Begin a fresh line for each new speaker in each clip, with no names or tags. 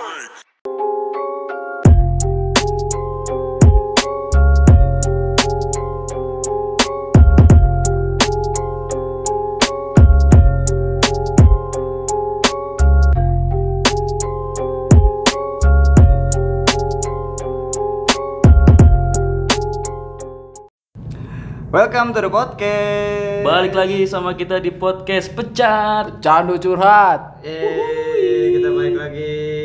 Welcome to the podcast.
Balik lagi sama kita di podcast Pecat.
Candu curhat.
Yeay, lagi.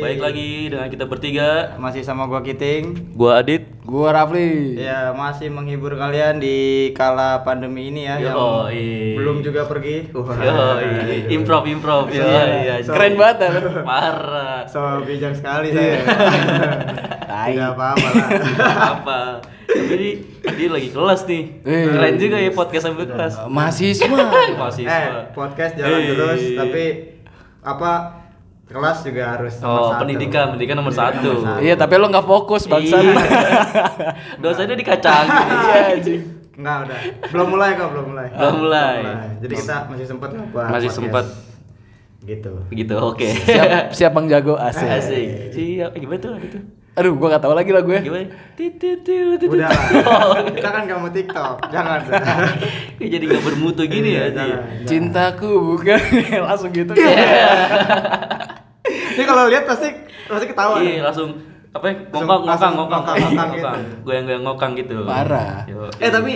Baik lagi dengan kita bertiga.
Masih sama gua Kiting.
Gua Adit.
Gua Rafli.
Ya, masih menghibur kalian di kala pandemi ini ya yang
Yoi.
belum juga pergi.
Yo, improv improv. Iya, iya.
So-
Keren banget ya.
Parah.
So bijak sekali saya. Tidak apa-apa lah.
Apa? Tapi ini dia lagi kelas nih.
Eh.
Keren juga ya podcast sambil kelas.
Mahasiswa.
Mahasiswa.
eh, podcast jalan terus tapi apa kelas juga harus nomor
Oh,
satu.
pendidikan, pendidikan nomor satu.
Iya, tapi lo nggak fokus bangsa.
Iya. Dosanya dikacang.
Iya, anjing.
Enggak udah. Belum mulai kok, belum mulai.
Belum mulai.
Jadi kita masih sempat ngebuat
Masih sempat.
gitu.
Gitu, oke.
Siap, siap Bang Jago asik.
Asik. Siap. Gimana tuh gitu?
Aduh, gua gak tahu lagi lagu ya.
Gimana? Titit titit titit.
Udah.
Oh,
kita kan gak mau TikTok. Jangan.
Ini jadi gak bermutu gini ya.
Iya.
Cintaku bukan langsung gitu.
Ini kalau lihat pasti pasti ketawa.
Iya, langsung apa ya? Ngokang, ngokang,
langsung
ngokang.
ngokang-ngokang gitu.
Goyang-goyang ngokang gitu.
Parah.
Eh tapi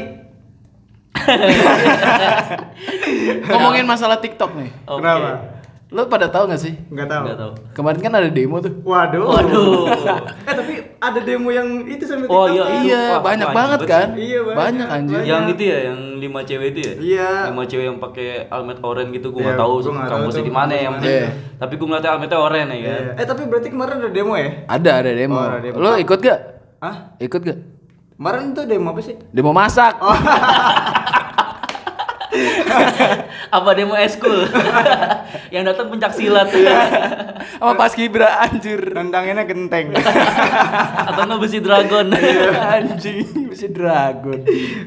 Ngomongin masalah TikTok nih.
Kenapa?
Lo pada tahu gak sih?
Enggak tahu.
Nggak tahu.
Kemarin kan ada demo tuh.
Waduh.
Waduh.
eh tapi ada demo yang itu sampai
Oh, iya,
kan?
Iya,
Wah,
banyak
banyak
banget kan?
sih. Iya, banyak.
Banyak anjir.
Banyak.
Yang itu ya, yang lima cewek itu ya?
Iya.
Lima cewek yang pakai almet oranye gitu, gua
Iya,
nggak tahu kampusnya
tuh
di mana ya. yang penting-
Iya.
Tapi gua ngeliatnya almetnya oranye ya kan.
Iya. Eh tapi berarti kemarin ada demo ya?
Ada, ada demo.
Oh, ada demo.
Lo ikut gak?
Hah?
Ikut gak?
Kemarin tuh demo apa sih?
Demo masak.
Oh.
Apa demo eskul? yang datang pencak silat.
Sama pas Kibra anjir.
Nendanginnya genteng.
Atau nggak besi dragon.
anjing, si dragon.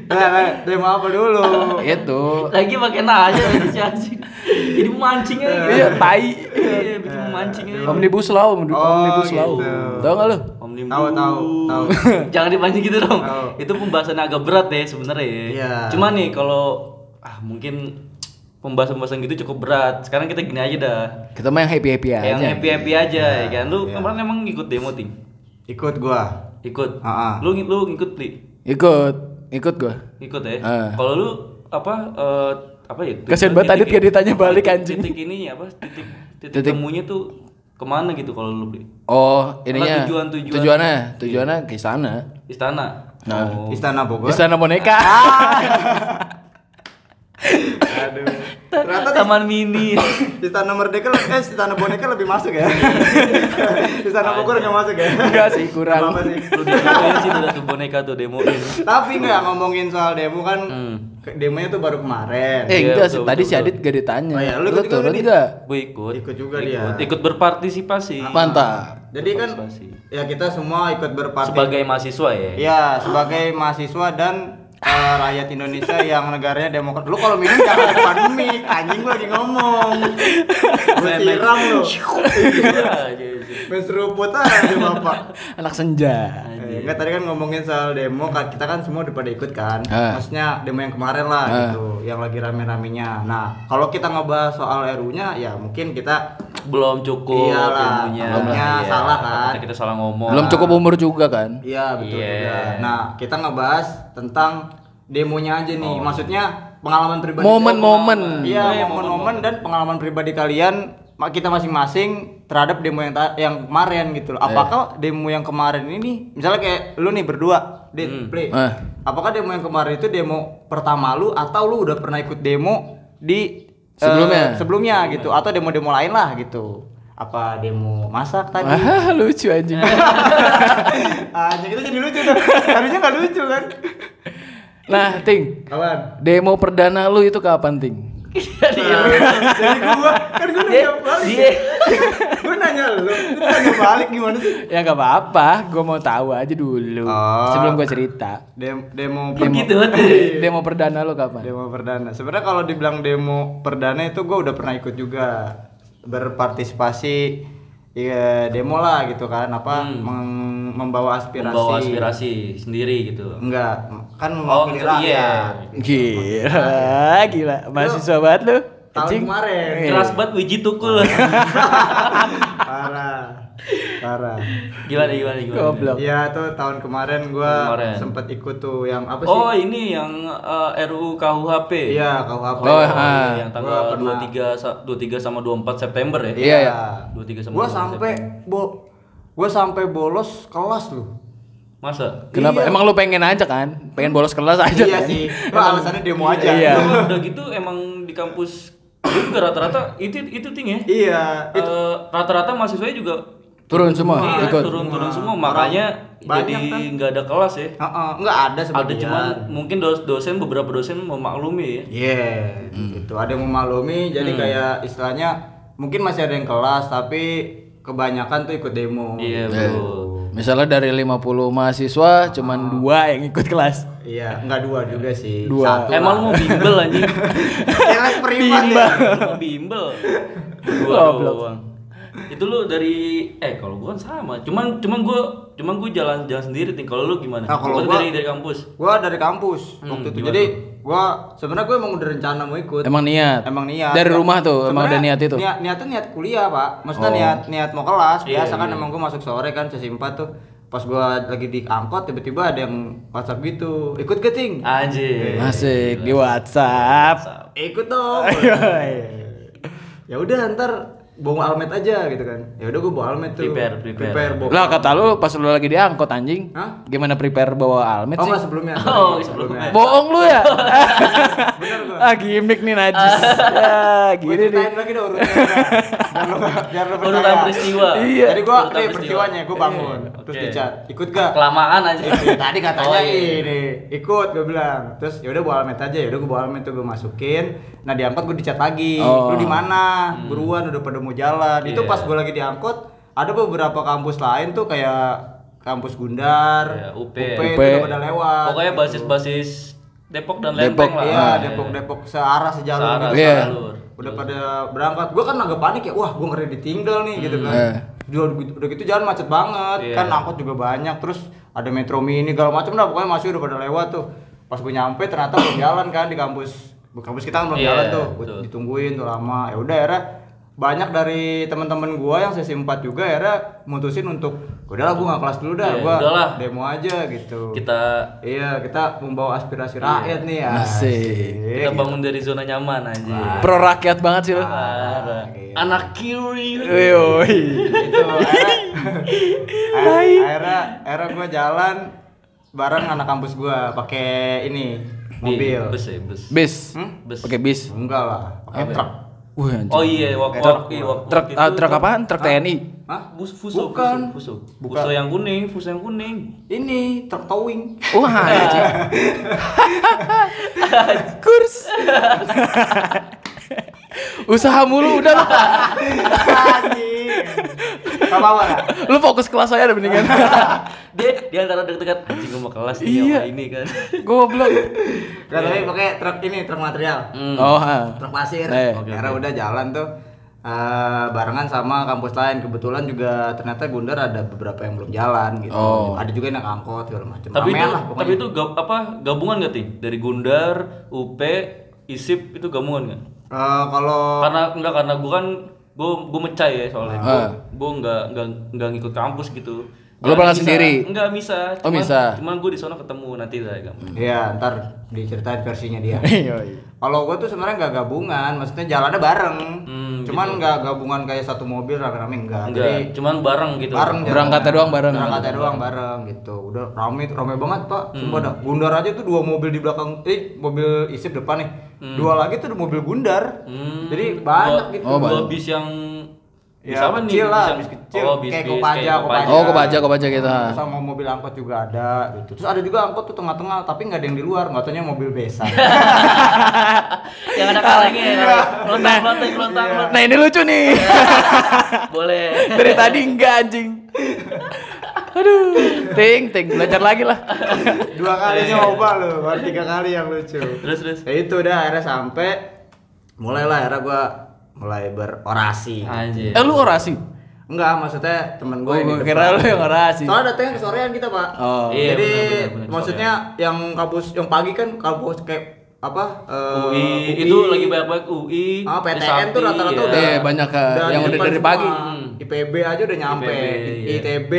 nah, nah, demo apa dulu?
Itu.
Lagi pakai nanya si anjing. Jadi mancing aja.
Iya, tai.
Iya, bikin mancing.
Omnibus Law, Omnibus
Oh,
Omnibus Law.
gitu.
Tahu gak lu?
Omnibus.
Tahu, tahu, tahu.
Jangan dipancing gitu dong. Itu pembahasan agak berat ya sebenarnya. ya.
Iya.
Cuma nih kalau ah mungkin pembahasan-pembahasan gitu cukup berat. Sekarang kita gini aja dah.
Kita mah yang happy-happy aja.
Yang happy-happy aja ya kan. Lu
Iya.
kemarin emang ikut demo ting?
Ikut gua.
Ikut.
Ah, ah.
Lu lu ngikut li?
Ikut, ikut gua.
Ikut ya.
Ah.
Kalau lu apa eh, apa ya?
Kasian banget Adit gak ditanya balik, anjing.
Titik ini apa? Titik titik,
Titik-
temunya tuh ke mana gitu kalau lu beli?
Oh, ininya.
tujuan-tujuan.
Tujuannya, tujuannya ke sana.
Istana.
Nah.
Oh.
Istana Bogor.
Istana boneka.
Aduh. Ternyata di
Taman Mini.
Istana Merdeka eh Istana Boneka lebih masuk ya. Istana Bogor nggak masuk ya.
Enggak sih, kurang.
Apa-apa sih.
lu demoin sih udah tuh boneka tuh demoin.
Tapi nggak ngomongin soal demo kan
Hmm.
demonya tuh baru kemarin.
Eh,
Iya,
enggak sih. Tadi si Adit gak ditanya.
Oh iya, lu ikut juga
turun enggak?
Gue ikut.
Ikut juga
ikut.
dia.
Ikut berpartisipasi.
Mantap.
Jadi kan ya kita semua ikut berpartisipasi.
Sebagai mahasiswa ya.
Ya, sebagai mahasiswa dan eh, rakyat Indonesia yang negaranya demokrat. Lu kalau minum jangan depan mic, anjing gua lagi ngomong. Gue siram lu.
Iya, iya, iya.
Main seruput aja Bapak.
Anak senja.
Eh, enggak tadi kan ngomongin soal demo kan kita kan semua udah pada ikut kan.
Ah.
Maksudnya demo yang kemarin lah
Ah.
gitu, yang lagi rame-ramenya. Nah, kalau kita ngebahas soal RU-nya ya mungkin kita
Belum cukup
Iyalah,
ilmunya.
belumnya
Iya.
salah kan.
Takutnya Kita salah ngomong.
Belum cukup umur juga kan?
iya betul
Iya.
juga. Nah, kita ngebahas tentang demonya aja nih. Maksudnya pengalaman pribadi.
Momen-momen.
Iya,
Oh, iya,
momen-momen dan pengalaman pribadi kalian kita masing-masing terhadap demo yang ta- yang kemarin gitu loh. Apakah demo yang kemarin ini misalnya kayak lu nih berdua, Dit,
Hmm.
play.
Eh.
Apakah demo yang kemarin itu demo pertama lu atau lu udah pernah ikut demo di eh,
Sebelumnya.
sebelumnya gitu atau demo-demo lain lah gitu. Apa demo masak tadi?
Wah, lucu anjing.
Anjing itu jadi lucu tuh. Harusnya nggak lucu kan?
Nah, Ting.
Kawan.
Demo perdana lu itu kapan, Ting?
Jadi gua kan gua nanya balik.
Dia
Gua nanya lu, lu nanya balik gimana sih?
Ya nggak apa-apa, gue mau tahu aja dulu
Oh.
sebelum gue cerita.
Demo demo
begitu.
Demo perdana lu kapan?
demo perdana. Sebenarnya kalau dibilang demo perdana itu gua udah pernah ikut juga berpartisipasi iya demo lah gitu kan apa meng- membawa aspirasi.
Membawa aspirasi sendiri gitu.
Enggak, kan
Oh,
mewakili
iya.
rakyat.
Gila, gila. Mahasiswa banget lu.
Tahun
Anjing.
kemarin.
Iya.
Keras banget wiji tukul.
Parah. Parah.
gimana gimana gimana.
Goblok.
Iya tuh tahun kemarin gua
Kemarin.
sempet ikut tuh yang apa sih?
Oh, ini yang uh, RUU KUHP.
Iya, KUHP.
Oh,
Oh,
ah.
yang
Gua
tanggal
pernah-
23 sa- 23 sama 24 September ya.
Iya, iya.
23 sama
Gua
24
sampai
September.
bo gua sampai bolos kelas lu.
Masa?
Kenapa?
Iya.
Emang lu pengen aja kan? Pengen bolos kelas aja
iya
kan?
sih. Gua alasannya demo aja.
Iya.
Udah gitu emang di kampus juga rata-rata itu itu tinggi ya.
Iya. Itu
Eh, rata-rata mahasiswanya juga
Turun semua,
iya,
ikut.
turun-turun semua,
Orang
makanya
banyak
jadi
kan.
nggak ada kelas ya.
Heeh, enggak ada
Ada
sebagian.
cuman mungkin dos- dosen beberapa dosen memaklumi ya.
Iya, gitu. Ada yang memaklumi, jadi
Hmm.
kayak istilahnya mungkin masih ada yang kelas, tapi kebanyakan tuh ikut demo.
Iya, Bro.
Misalnya dari 50 mahasiswa cuman dua yang ikut kelas.
Iya, enggak dua juga sih.
Dua.
Satu
Emang lu mau bimbel anjing?
Kelas privat ya.
mau bimbel. Dua
Goblok.
doang. Itu lu dari eh kalau gua kan sama. Cuman cuman gua cuman gua jalan jalan sendiri nih. Kalau lu gimana?
Nah, kalau
Gua dari dari kampus.
Gua dari kampus
Hmm,
waktu itu.
gimana
Jadi gua sebenarnya gua emang udah rencana mau ikut.
Emang niat.
Emang niat.
Dari rumah tuh, emang ada
sebenarnya
niat itu.
Niat niatnya niat kuliah, Pak. Maksudnya
Oh.
niat niat mau kelas.
Iya,
Biasa kan
iya.
emang gua masuk sore kan sesi 4 tuh. Pas gua lagi di angkot tiba-tiba ada yang WhatsApp gitu. Ikut ke Cing?
Anjir.
Asik di WhatsApp.
Ikut dong. ya udah ntar bawa almet aja gitu kan. Ya udah gua bawa almet tuh.
Prepare, prepare.
bawa.
Lah kata lu pas lu lagi di angkot anjing.
Hah?
Gimana prepare bawa almet
Oh
sih?
enggak sebelumnya.
Oh, sebelumnya.
Bohong lu ya?
Bener gua.
ah gimmick nih najis. ya
Gue
gini nih.
ceritain lagi dong urutnya. biar lu biar lu
Urutan peristiwa.
Iya.
Jadi gua
Urutan
nih
peristiwa.
peristiwanya gua bangun.
Iya,
Terus
oke.
dicat. Ikut gak?
Kelamaan aja.
Iya, tadi katanya
Oh, iya.
ini ikut gue bilang terus ya udah bawa almet aja ya udah gue bawa almet tuh gue masukin nah diangkut gue dicat lagi
Oh.
lu di mana buruan udah pada mau jalan itu
Iya.
pas gue lagi diangkut ada beberapa kampus lain tuh kayak kampus Gundar
Iya, UP.
UP,
UP.
itu udah pada lewat
Pokoknya basis-basis Depok dan
Depok,
Lempeng lah.
iya
Ah,
Depok Depok searah sejalur
Searah,
gitu.
Iya.
sejalur.
udah pada berangkat gue kan agak panik ya wah gue ngeri ditinggal nih gitu kan
Eh.
udah, udah gitu jalan macet banget
Iya.
kan angkot juga banyak terus ada metro mini segala macam dah pokoknya masih udah pada lewat tuh pas gue nyampe ternyata belum jalan kan di kampus kampus kita kan belum
Iya,
jalan tuh
betul.
ditungguin tuh lama ya udah akhirnya banyak dari teman-teman gua yang sesi 4 juga akhirnya mutusin untuk udahlah gua nggak kelas dulu dah
Iya,
gua
udahlah.
demo aja gitu
Kita
iya kita membawa aspirasi rakyat nih ya
Asik.
kita bangun dari zona nyaman aja.
Pro rakyat banget sih lu.
Parah.
gitu.
Anak kiri.
Itu akhirnya akhirnya akhirnya gue jalan bareng anak kampus gue pakai ini mobil
Bus ya, bus.
Bis.
Hmm?
Bus.
Pakai bis.
enggak lah pakai truk
Wih anjing.
Oh iya, waktu
Truk.
waktu
Truk
itu
ah, truk apaan? Truk TNI.
Hah?
Bus fuso,
Bukan.
fuso, fuso.
Bukan.
Fuso yang kuning, fuso yang kuning.
ini truk towing
Wah, anjing. Kurs. Usaha mulu udah lah.
anjing apa apa lah
Lu fokus kelas saya ada mendingan.
Dia di antara dekat-dekat anjing gua mau kelas nih
Iya.
sama ini kan.
Goblok.
Nggak, tapi pakai truk ini truk material
Hmm.
Oh, ha.
truk pasir
Eh.
Oke,
akhirnya
oke.
udah jalan tuh eh, barengan sama kampus lain kebetulan juga ternyata Gundar ada beberapa yang belum jalan gitu
Oh.
ada juga yang naik angkot segala macam
Tapi
Ramean
itu
lah pokoknya.
tapi itu gab- apa gabungan gak ting? Dari Gundar, UP, ISIP itu gabungan gak?
Eh, kalau
Karena enggak karena gua kan gua gua mecah ya soalnya. Gua,
Ah.
gua enggak enggak enggak ngikut kampus gitu.
Berangkat
bisa.
sendiri?
Enggak bisa.
Oh,
Cuman-
bisa.
Cuman gua di sana ketemu nanti lah gampang.
Iya, ntar diceritain versinya dia.
Yoi.
Kalau gue tuh sebenarnya nggak gabungan, maksudnya jalannya bareng.
Hmm,
Cuman nggak gabungan kayak satu mobil rame-rame enggak.
Enggak,
Jadi
cuman bareng gitu.
bareng.
Berangkatnya doang bareng.
Berangkatnya doang bareng gitu. Udah rame rame banget, Pak.
Hmm.
Sumpah dah. Gundar aja tuh dua mobil di belakang eh mobil isip depan nih. Dua lagi tuh mobil Gundar.
Hmm.
Jadi banyak
Dua-
gitu.
Oh,
Dua
banyak.
bis yang
Ya,
bis apa nih?
kecil lah,
Bis yang-
bis kecil.
Oh, bis,
Kayak Kopaja,
kayak
Kopaja.
Oh, kebaca kebaca kita.
sama mobil angkot juga ada gitu. Terus ada juga angkot tuh tengah-tengah tapi nggak ada yang di luar, nggak taunya mobil besan.
yang ada kalengnya ya. Lontang, lontang, lontang, lontang.
Nah, ini lucu nih.
Boleh.
Dari tadi enggak anjing. Aduh, ting ting belajar lagi lah.
Dua kali nyoba lu, baru tiga kali yang lucu.
Terus terus.
Ya itu udah akhirnya sampai mulailah akhirnya gua mulai berorasi.
Anjir.
Eh lu orasi?
Enggak, maksudnya temen gue
Gue
yang di depan.
kira lu yang orasi.
Soalnya datangnya kesorean kita, Pak.
Oh.
Iya,
Jadi
benar, benar, benar,
maksudnya yang kampus yang pagi kan kampus kayak apa? eh,
UI, itu lagi banyak-banyak UI.
Ah, PTN tuh rata-rata
ya.
udah
Iya, banyak,
udah
Yang udah dari
semua. IPB aja udah nyampe.
IPB, iya.
ITB,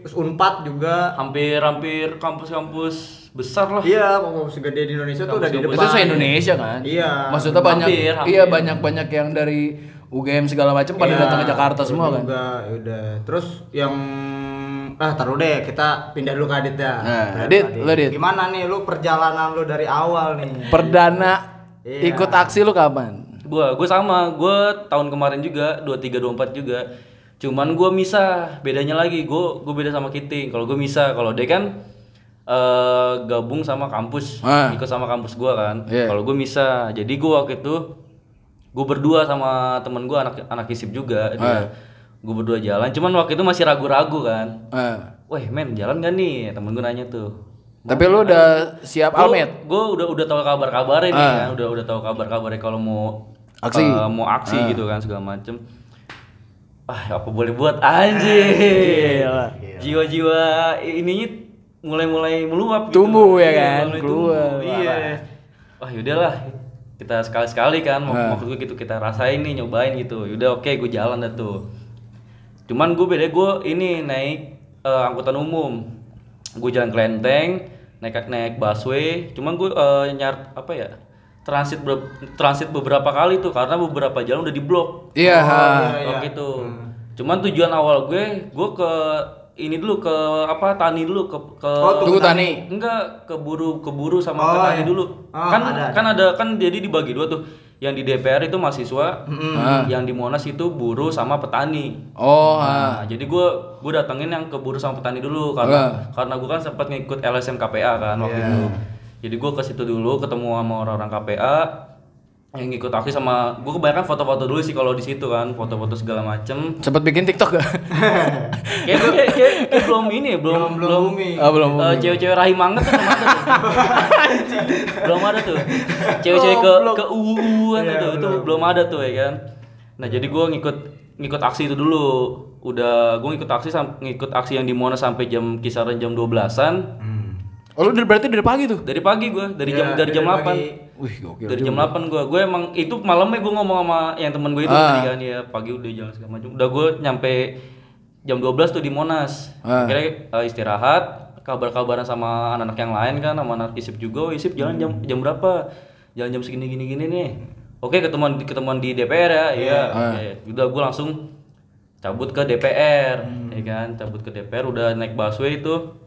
terus Unpad juga.
Hampir-hampir kampus-kampus besar lah.
Iya, kampus gede di Indonesia tuh udah di depan.
Itu se Indonesia kan?
Iya.
Maksudnya banyak
Hampir, hampir.
iya banyak-banyak yang dari UGM segala macam pada
Iya,
datang ke Jakarta semua kan.
juga, udah. Terus yang ah taruh deh kita pindah dulu ke Adit ya.
Nah, Adit,
ke
lu, Adit.
Gimana nih lu perjalanan lu dari awal nih?
Perdana
Iya.
ikut aksi lu kapan?
Gua, gua sama, gua tahun kemarin juga 23 24 juga. Cuman gua misah, bedanya lagi gua gua beda sama Kiting. Kalau gua misah, kalau dia kan eh gabung sama kampus,
Ah.
ikut sama kampus gua kan.
Iya.
Kalau gua misah, jadi gua waktu itu gua berdua sama temen gua anak anak isip juga
Ah.
dia. Gua berdua jalan, cuman waktu itu masih ragu-ragu kan.
Eh,
Weh men jalan gak nih? Temen gue nanya tuh.
tapi lu udah siap almet?
Gue udah udah tahu kabar-kabarnya nih
Ah.
kan, udah udah tahu kabar-kabarnya kalau mau
Aksi.
eh, mau aksi
Ah.
gitu kan segala macem. Ah apa boleh buat anjir.
Gila.
Jiwa-jiwa ininya mulai-mulai meluap.
Tumbuh ya
Iya,
kan,
mulai
keluar.
tumbuh, Iya. Wah yaudahlah kita sekali-sekali kan mau
Ah.
maksud gue gitu kita rasain nih nyobain gitu. Yaudah oke gue jalan dah tuh. Cuman gue beda gue ini naik eh, angkutan umum. Gue jalan kelenteng, naik naik busway. Cuman gue eh, nyar apa ya? Transit ber- transit beberapa kali tuh karena beberapa jalan udah diblok.
Iya, ha.
iya,
Waktu
iya.
itu. Cuman tujuan awal gue, gue ke ini dulu ke apa tani dulu ke ke
Oh,
Tunggu tani.
enggak keburu keburu sama
Oh,
ke tani
iya.
dulu.
Oh,
kan
ada, ada.
kan ada kan jadi dibagi dua tuh. Yang di DPR itu mahasiswa,
Ah.
yang di Monas itu buruh sama petani.
Oh, ha.
Nah, jadi gue gue datengin yang ke buruh sama petani dulu karena karena gue kan sempat ngikut LSM KPA kan waktu
Iya.
itu. Jadi gue ke situ dulu ketemu sama orang-orang KPA yang ngikut aksi sama gue kebanyakan foto-foto dulu sih kalau di situ kan foto-foto segala macem
Sempet bikin TikTok gak?
kayak, kayak, kayak, kayak belum ini belum
belum booming.
oh, belum.
Eh, cewek-cewek rahim banget belum ada tuh. belum ada tuh. Cewek-cewek ke ke uu
Iya,
itu itu belum ada tuh ya kan. Nah, jadi gua ngikut ngikut aksi itu dulu. Udah gua ngikut aksi ngikut aksi yang di Monas sampai jam kisaran jam 12-an.
Oh, lu dari berarti dari pagi tuh?
Dari pagi gua, dari jam
Iya,
dari jam
dari
8.
pagi.
Wih, gokil.
Dari jam 8 gua. Gue emang itu malamnya gua ngomong sama yang temen gue itu
Ah.
tadi kan ya pagi udah jalan segala macam. Udah gua nyampe jam 12 tuh di Monas.
Ah.
Akhirnya eh, istirahat, kabar-kabaran sama anak-anak yang lain kan, sama anak isip juga. Oh, isip jalan jam jam berapa? Jalan jam segini gini gini nih. Oke, ketemuan ketemuan di DPR ya. Iya. Oke. Udah gua langsung cabut ke DPR, ya kan? Cabut ke DPR udah naik busway itu.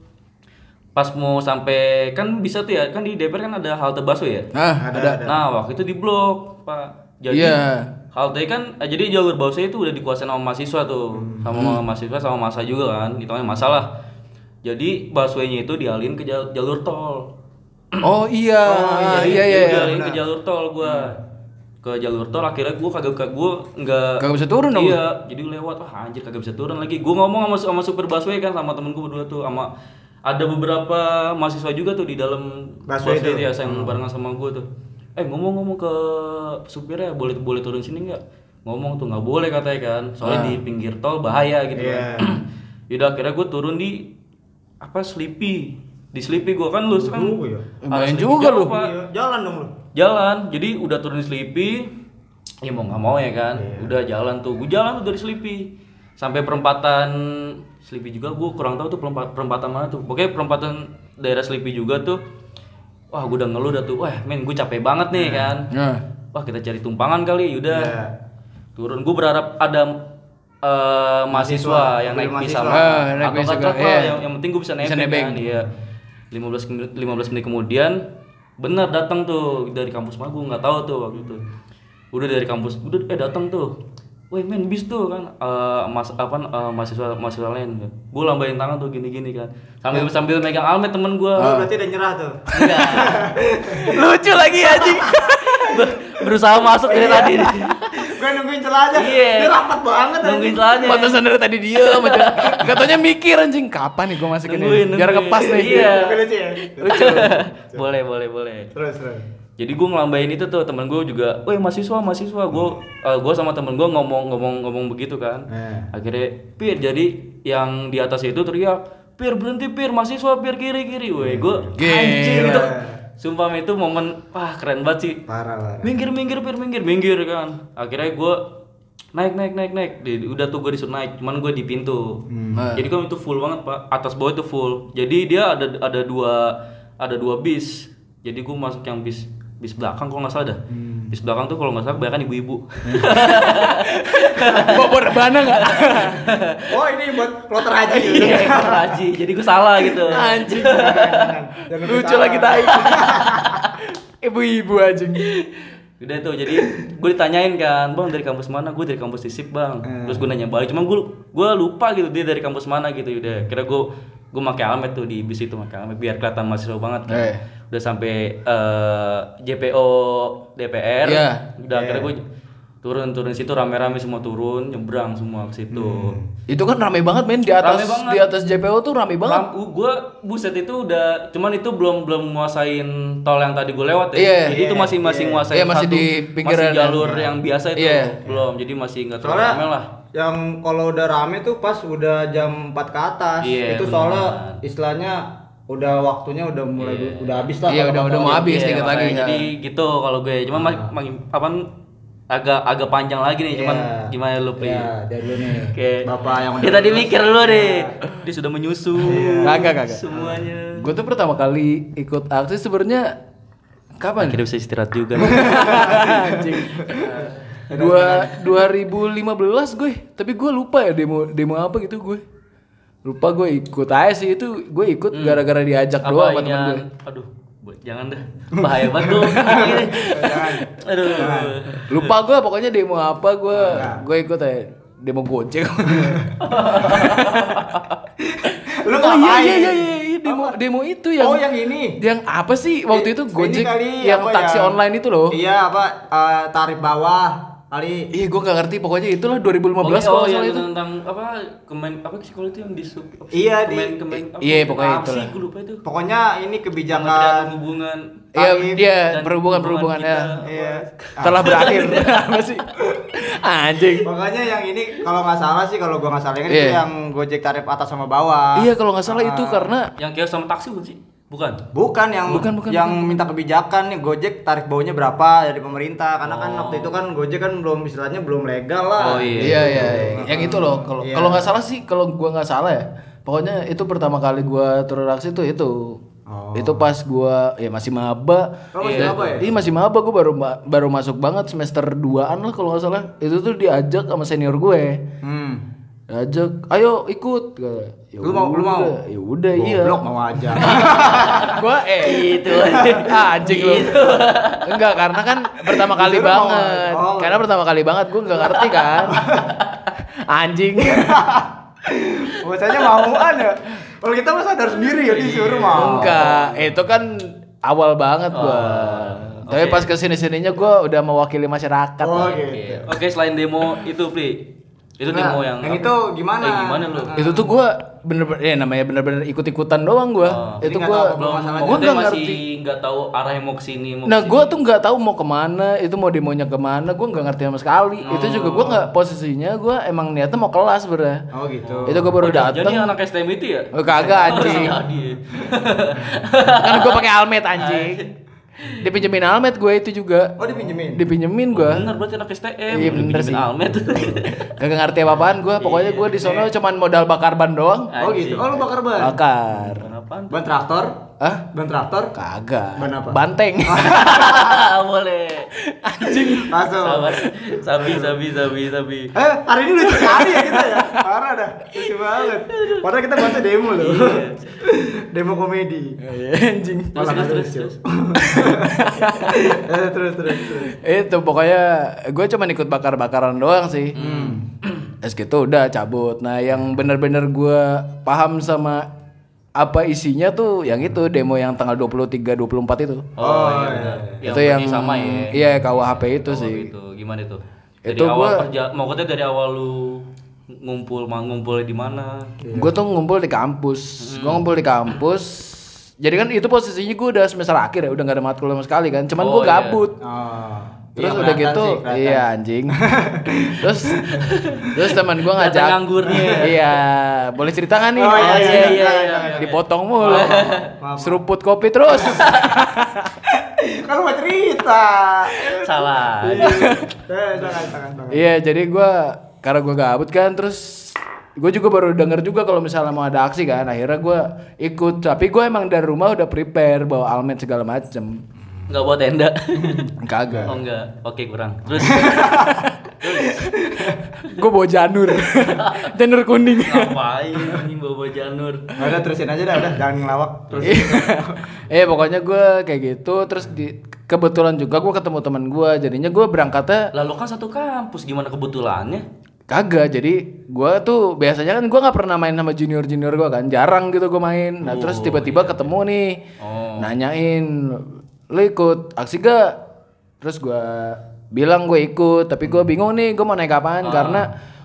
Pas mau sampai kan bisa tuh ya, kan di DPR kan ada halte busway ya.
Nah,
Ada,
ada.
ada.
Nah, waktu itu di blok, Pak. Jadi
Iya.
halte kan eh, jadi jalur busway itu udah dikuasain sama mahasiswa tuh. Sama mahasiswa sama masa juga kan. Hitungannya masalah. Jadi busway-nya itu dialihin ke jal- jalur tol.
Oh iya,
Jadi
iya iya.
jadi
iya.
dialihin ke jalur tol gua. Ke jalur tol akhirnya gua kagak kagak gua enggak
Kagak bisa turun dong.
Iya, jadi lewat wah anjir kagak bisa turun lagi. Gua ngomong sama sama supir busway kan sama temen gua berdua tuh sama ada beberapa mahasiswa juga tuh di dalam
busway, itu?
ya yang barengan sama gua tuh. Eh ngomong-ngomong ke supirnya boleh boleh turun sini nggak? Ngomong tuh nggak boleh katanya kan. Soalnya di pinggir tol bahaya gitu
Iya.
kan. Yaudah akhirnya gua turun di apa Sleepy. Di Sleepy gua kan lu kan.
Jauh ya?
Juga lu.
Iya, jalan dong lu.
jalan jadi udah turun di Sleepy ya mau nggak mau ya kan
Iya.
udah jalan tuh gue jalan tuh dari Sleepy sampai perempatan Sleepy juga gue kurang tahu tuh perempat, perempatan mana tuh. Pokoknya perempatan daerah Sleepy juga tuh wah gue udah ngeluh dah tuh wah men gue capek banget nih kan.
Nah,
wah kita cari tumpangan kali udah
Iya.
turun gue berharap ada eh, mahasiswa. yang naik bis
mahasiswa.
sama
Ah, naik
atau
bis
kan
juga,
truk lah,
iya.
yang, yang penting gue bisa
Bisa
nebeng,
nebeng.
kan iya. 15 menit 15 menit kemudian bener datang tuh dari kampus mah gue nggak tahu tuh waktu itu. Udah dari kampus udah eh datang tuh Woi men bis tuh kan eh, mas apa eh, mahasiswa mahasiswa lain gue lambain tangan tuh gini gini kan sambil sambil megang almet temen gue
Oh, berarti udah nyerah tuh.
lucu lagi anjing.
berusaha masuk dari tadi
Gue nungguin celah aja.
Iya.
Ini rapat banget
nungguin celahnya
Pantesan dari tadi dia macam katanya mikir anjing kapan nih gua masukin
Nungguin,
ini biar ngepas nih.
Iya.
Tapi lucu ya.
boleh boleh boleh
Terus terus.
Jadi gue ngelambain itu tuh temen gue juga, weh mahasiswa mahasiswa gue gue sama temen gue ngomong ngomong ngomong begitu kan.
Eh.
Akhirnya pir jadi yang di atas itu teriak, pir berhenti pir mahasiswa pir kiri kiri, weh gue anjir itu. Sumpah itu momen wah keren banget sih.
Parah parah.
Minggir minggir pir minggir minggir kan. Akhirnya gue naik naik naik naik Di- udah tuh gue disuruh naik cuman gue di pintu jadi kan itu full banget pak atas bawah itu full jadi dia ada ada dua ada dua bis jadi gue masuk yang bis bis belakang kalau nggak salah dah bis belakang tuh kalau nggak salah kebanyakan ibu-ibu
Bawa rebana nggak?
Oh ini buat kloter haji.
iya haji jadi gue salah gitu
Anjing.
Jangan
Lucu
salah.
lagi tai. Ibu-ibu anjing.
udah tuh jadi gue ditanyain kan bang dari kampus mana gue dari kampus isip bang terus gue nanya balik cuman gue gue lupa gitu dia dari kampus mana gitu udah kira gue gue pakai helmet tuh di bis itu pakai helmet biar kelihatan mahasiswa banget kan.
Eh.
udah sampai eh, JPO DPR
Iya.
udah akhirnya gue turun turun situ rame-rame semua turun nyebrang semua ke situ
Itu kan rame banget men di atas
banget.
di atas JPO tuh rame banget.
Ram, gue buset itu udah cuman itu belum belum nguasain tol yang tadi gue lewat ya.
Iya.
jadi itu masih masih nguasain
Iya, masih
satu-
di pinggiran.
masih jalur yang biasa itu
Iya.
belum. Jadi masih nggak terlalu rame lah.
Yang kalau udah rame tuh pas udah jam 4 ke atas.
Iya,
itu soalnya istilahnya udah waktunya udah mulai udah habis lah.
Iya,
kalau
udah- udah mau habis.
Iya,
dikit
makanya.
lagi, ya.
Jadi gitu kalau gue cuma ma- ma- apa agak agak panjang lagi nih cuman
Iya.
gimana lu Pri?
Iya, dari dulu nih.
Oke.
Bapak yang
Dia tadi mikir dulu deh. Dia sudah menyusun
Kagak, kagak.
semuanya.
Gue tuh pertama kali ikut aksi sebenarnya kapan?
Akhirnya bisa istirahat juga.
Anjing. Dua 2015 gue, tapi gue lupa ya demo demo apa gitu gue. Lupa gue ikut aja sih itu gue ikut gara-gara diajak
apa
doang sama temen gue.
aduh jangan dah bahaya banget tuh aduh
Lupa gue pokoknya demo apa gue gue ikut aja demo gojek.
Lu
oh iya
ngapain?
iya iya iya iya, demo demo itu yang
Oh, yang ini.
yang apa sih waktu itu gojek
kali
yang taksi
ya?
online itu loh.
Iya, apa eh, tarif bawah kali.
Iya gue gak ngerti pokoknya itulah 2015
oh,
kalau
oh, yang
itu.
tentang apa kemen apa sih kalau itu yang di sub apa sih?
Iya, di-
kemen, kemen, apa
iya, pokoknya
sih gue lupa itu
Pokoknya ini
Kementerian
kebijakan
hubungan
Iya dia
dan
perhubungan
hubungan
perhubungan ya.
Iya.
Telah berakhir apa sih? Anjing.
Pokoknya yang ini kalau nggak salah sih kalau gua nggak salah kan
Iya.
itu yang Gojek tarif atas sama bawah.
Iya kalau nggak salah itu karena
yang kayak sama taksi bukan sih bukan
Bukan yang
Bukan, bukan,
yang minta kebijakan nih Gojek tarif bawahnya berapa dari pemerintah karena kan waktu itu kan Gojek kan belum istilahnya belum legal lah.
oh iya
iya iya iya. yang itu loh kalau
Iya.
kalau nggak salah sih kalau gua nggak salah ya. Pokoknya itu pertama kali gua turun aksi tuh itu.
Oh.
Itu pas gua ya masih maba.
Oh, masih
Dan-
maba ya?
Iya masih maba gua baru baru masuk banget semester 2-an lah kalau nggak salah. Itu tuh diajak sama senior gue.
Hmm.
Diajak, ayo ikut. Ya
Lu mau- lu mau?
Ya udah iya.
Goblok mau aja.
gua eh
itu
anjing lu. Enggak, karena kan pertama kali banget.
oh.
Karena pertama kali banget gua enggak ngerti kan. Anjing.
Bocahnya mauan ya. Kalau kita mah sadar sendiri ya disuruh mau.
Enggak, itu kan awal banget gua. Tapi
oke.
pas ke sini sininya gua udah mewakili masyarakat.
Oh gitu.
oke selain demo itu Pri itu
Nah,
demo yang
yang
apa?
itu gimana?
eh, gimana lu
Itu tuh gua bener-bener ya namanya bener-bener ikut-ikutan doang gua.
Oh.
itu
nggak
gua gua nggak ngerti.
nggak tahu arahnya mau ke sini mau
Nah,
ke sini.
gue tuh nggak tahu mau ke mana, itu mau demonya ke mana, gue nggak ngerti sama sekali. Itu juga gue nggak posisinya, gue emang niatnya mau kelas sebenernya.
Oh gitu.
Itu gue baru
Oh,
datang.
jadi anak STM itu ya
Oh, kagak anjing.
Jadi.
kan gue pakai almet anjing. Dipinjemin almet gue itu juga.
Oh dipinjemin.
Dipinjemin gue.
bener berarti anak STM
Iya, bener sih.
Almet
Kagak ngerti apa-apaan gue. Pokoknya gue di sono cuman modal bakar ban doang.
Oh gitu. Oh lu bakar ban.
Bakar.
Kenapa?
Ban traktor?
Hah?
Ban traktor?
Kagak.
Ban apa?
Banteng.
boleh
anjing.
Masuk.
Sabar. Sabi, sabi, sabi, sabi.
Eh, hari ini lucu sekali ya kita ya. Parah dah. Lucu banget. Padahal kita bahasnya demo loh. demo komedi.
anjing.
Terus,
Malah
terus, terus, terus.
Eh, terus terus terus.
itu pokoknya gue cuman ikut bakar-bakaran doang sih
Hmm.
es gitu udah cabut nah yang bener-bener gue paham sama apa isinya tuh yang itu demo yang tanggal 23 24 itu
Oh, iya benar. Yang
itu yang
berarti sama ya.
iya KUHP itu
Oh,
sih
itu gimana itu? Dari
Itu
awal
gua-
kerja, maksudnya dari awal lu ngumpul, mau ngumpul di mana?
gue tuh ngumpul di kampus gue ngumpul di kampus jadi kan itu posisinya gue udah semester akhir ya udah gak ada matkul sama sekali kan cuman
Oh,
gue
iya.
gabut
Oh.
Terus
Iya,
udah gitu
sih,
iya anjing terus terus teman gue
Kelihatan
ngajak
nganggurnya.
iya boleh cerita nggak nih
Oh, iya, iya, iya, iya, iya, iya.
dipotong mulu
maaf.
seruput kopi terus
Kan mau cerita.
Salah.
Eh,
iya jadi gue karena gue gabut kan terus gue juga baru denger juga kalau misalnya mau ada aksi kan akhirnya gue ikut tapi gue emang dari rumah udah prepare bawa almet segala macem
Enggak buat tenda.
kagak
Oh enggak. Oke, kurang. Terus
gue bawa janur janur kuning
ngapain anjing bawa janur?
Nggak ada terusin aja dah, udah jangan ngelawak terus.
eh pokoknya gue kayak gitu terus di kebetulan juga gue ketemu teman gue jadinya gue berangkatnya
Lalu kan satu kampus gimana kebetulannya?
kagak jadi gue tuh biasanya kan gue nggak pernah main sama junior junior gue kan jarang gitu gue main nah terus tiba-tiba ketemu nih
Oh.
nanyain lo ikut aksi gak terus gue bilang gue ikut tapi gue bingung nih gue mau naik apaan karena